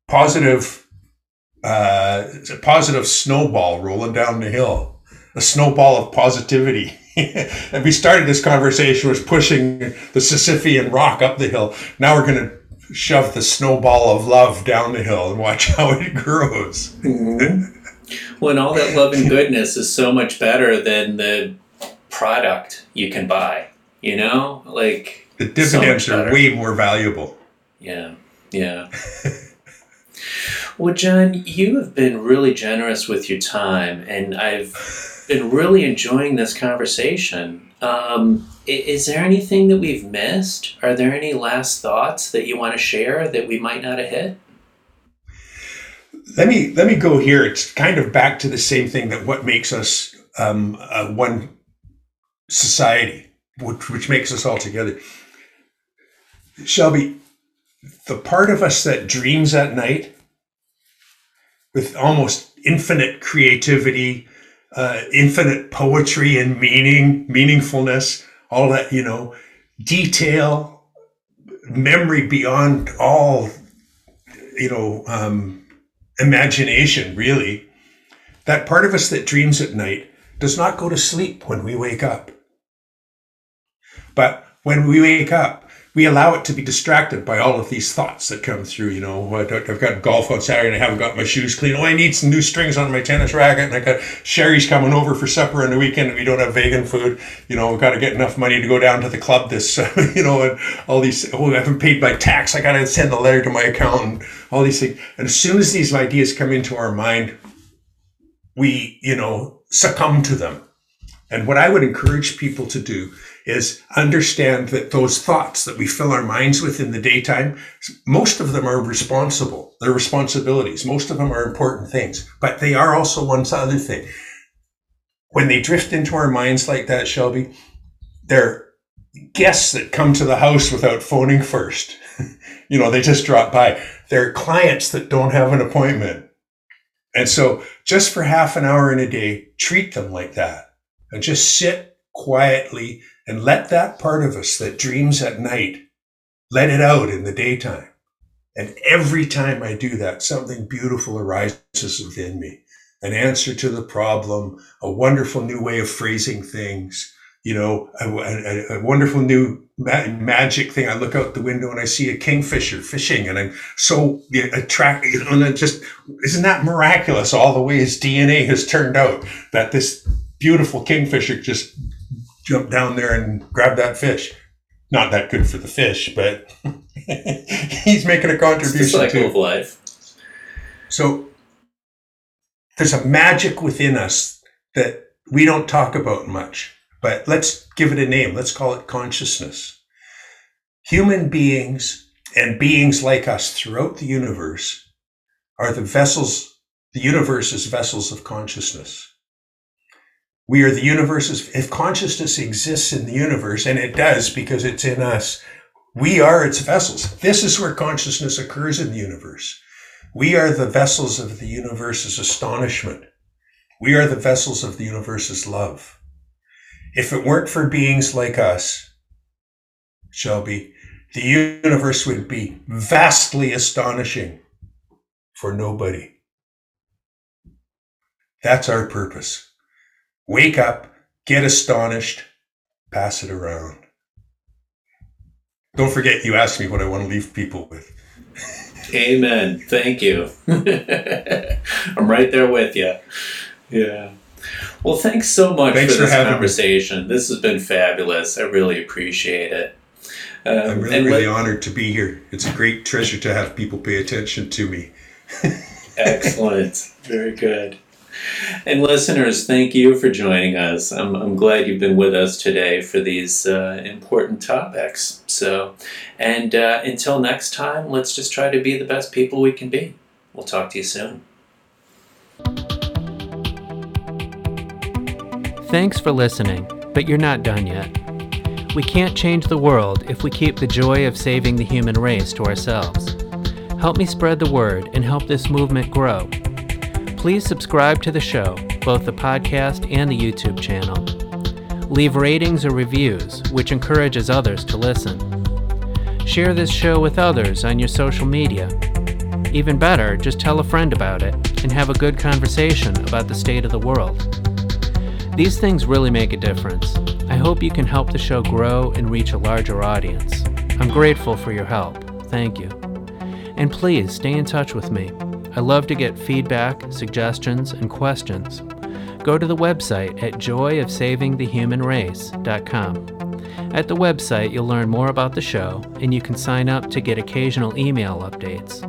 positive uh, a positive snowball rolling down the hill, a snowball of positivity. and we started this conversation was pushing the Sisyphean rock up the hill. Now we're going to shove the snowball of love down the hill and watch how it grows. mm-hmm. Well, and all that love and goodness is so much better than the product you can buy. You know, like the dividends so are way more valuable. Yeah, yeah. Well, John, you have been really generous with your time, and I've been really enjoying this conversation. Um, is there anything that we've missed? Are there any last thoughts that you want to share that we might not have hit? Let me let me go here. It's kind of back to the same thing that what makes us um, uh, one society, which, which makes us all together. Shelby, the part of us that dreams at night with almost infinite creativity, uh, infinite poetry and meaning, meaningfulness, all that, you know, detail, memory beyond all, you know, um, imagination, really. That part of us that dreams at night does not go to sleep when we wake up. But when we wake up, we allow it to be distracted by all of these thoughts that come through. You know, I've got golf on Saturday and I haven't got my shoes clean. Oh, I need some new strings on my tennis racket. And I got Sherry's coming over for supper on the weekend and we don't have vegan food. You know, we've got to get enough money to go down to the club this, you know, and all these, oh, I haven't paid my tax. I got to send a letter to my accountant, all these things. And as soon as these ideas come into our mind, we, you know, succumb to them. And what I would encourage people to do is understand that those thoughts that we fill our minds with in the daytime, most of them are responsible. They're responsibilities. Most of them are important things, but they are also one other thing. When they drift into our minds like that, Shelby, they're guests that come to the house without phoning first. you know, they just drop by. They're clients that don't have an appointment. And so just for half an hour in a day, treat them like that and just sit quietly and let that part of us that dreams at night, let it out in the daytime. And every time I do that, something beautiful arises within me. An answer to the problem, a wonderful new way of phrasing things, you know, a, a, a wonderful new ma- magic thing. I look out the window and I see a kingfisher fishing and I'm so attracted, you know, and just, isn't that miraculous all the way his DNA has turned out that this beautiful kingfisher just jump down there and grab that fish. Not that good for the fish, but he's making a contribution it's the cycle to of life. So there's a magic within us that we don't talk about much, but let's give it a name. Let's call it consciousness. Human beings and beings like us throughout the universe are the vessels, the universe is vessels of consciousness. We are the universe's, if consciousness exists in the universe, and it does because it's in us, we are its vessels. This is where consciousness occurs in the universe. We are the vessels of the universe's astonishment. We are the vessels of the universe's love. If it weren't for beings like us, Shelby, the universe would be vastly astonishing for nobody. That's our purpose. Wake up, get astonished, pass it around. Don't forget, you asked me what I want to leave people with. Amen. Thank you. I'm right there with you. Yeah. Well, thanks so much thanks for this conversation. Me. This has been fabulous. I really appreciate it. Um, I'm really, really let- honored to be here. It's a great treasure to have people pay attention to me. Excellent. Very good. And listeners, thank you for joining us. I'm, I'm glad you've been with us today for these uh, important topics. So, and uh, until next time, let's just try to be the best people we can be. We'll talk to you soon. Thanks for listening, but you're not done yet. We can't change the world if we keep the joy of saving the human race to ourselves. Help me spread the word and help this movement grow. Please subscribe to the show, both the podcast and the YouTube channel. Leave ratings or reviews, which encourages others to listen. Share this show with others on your social media. Even better, just tell a friend about it and have a good conversation about the state of the world. These things really make a difference. I hope you can help the show grow and reach a larger audience. I'm grateful for your help. Thank you. And please stay in touch with me. I love to get feedback, suggestions, and questions. Go to the website at joyofsavingthehumanrace.com. At the website, you'll learn more about the show, and you can sign up to get occasional email updates.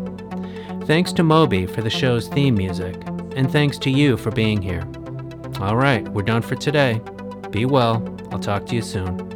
Thanks to Moby for the show's theme music, and thanks to you for being here. All right, we're done for today. Be well. I'll talk to you soon.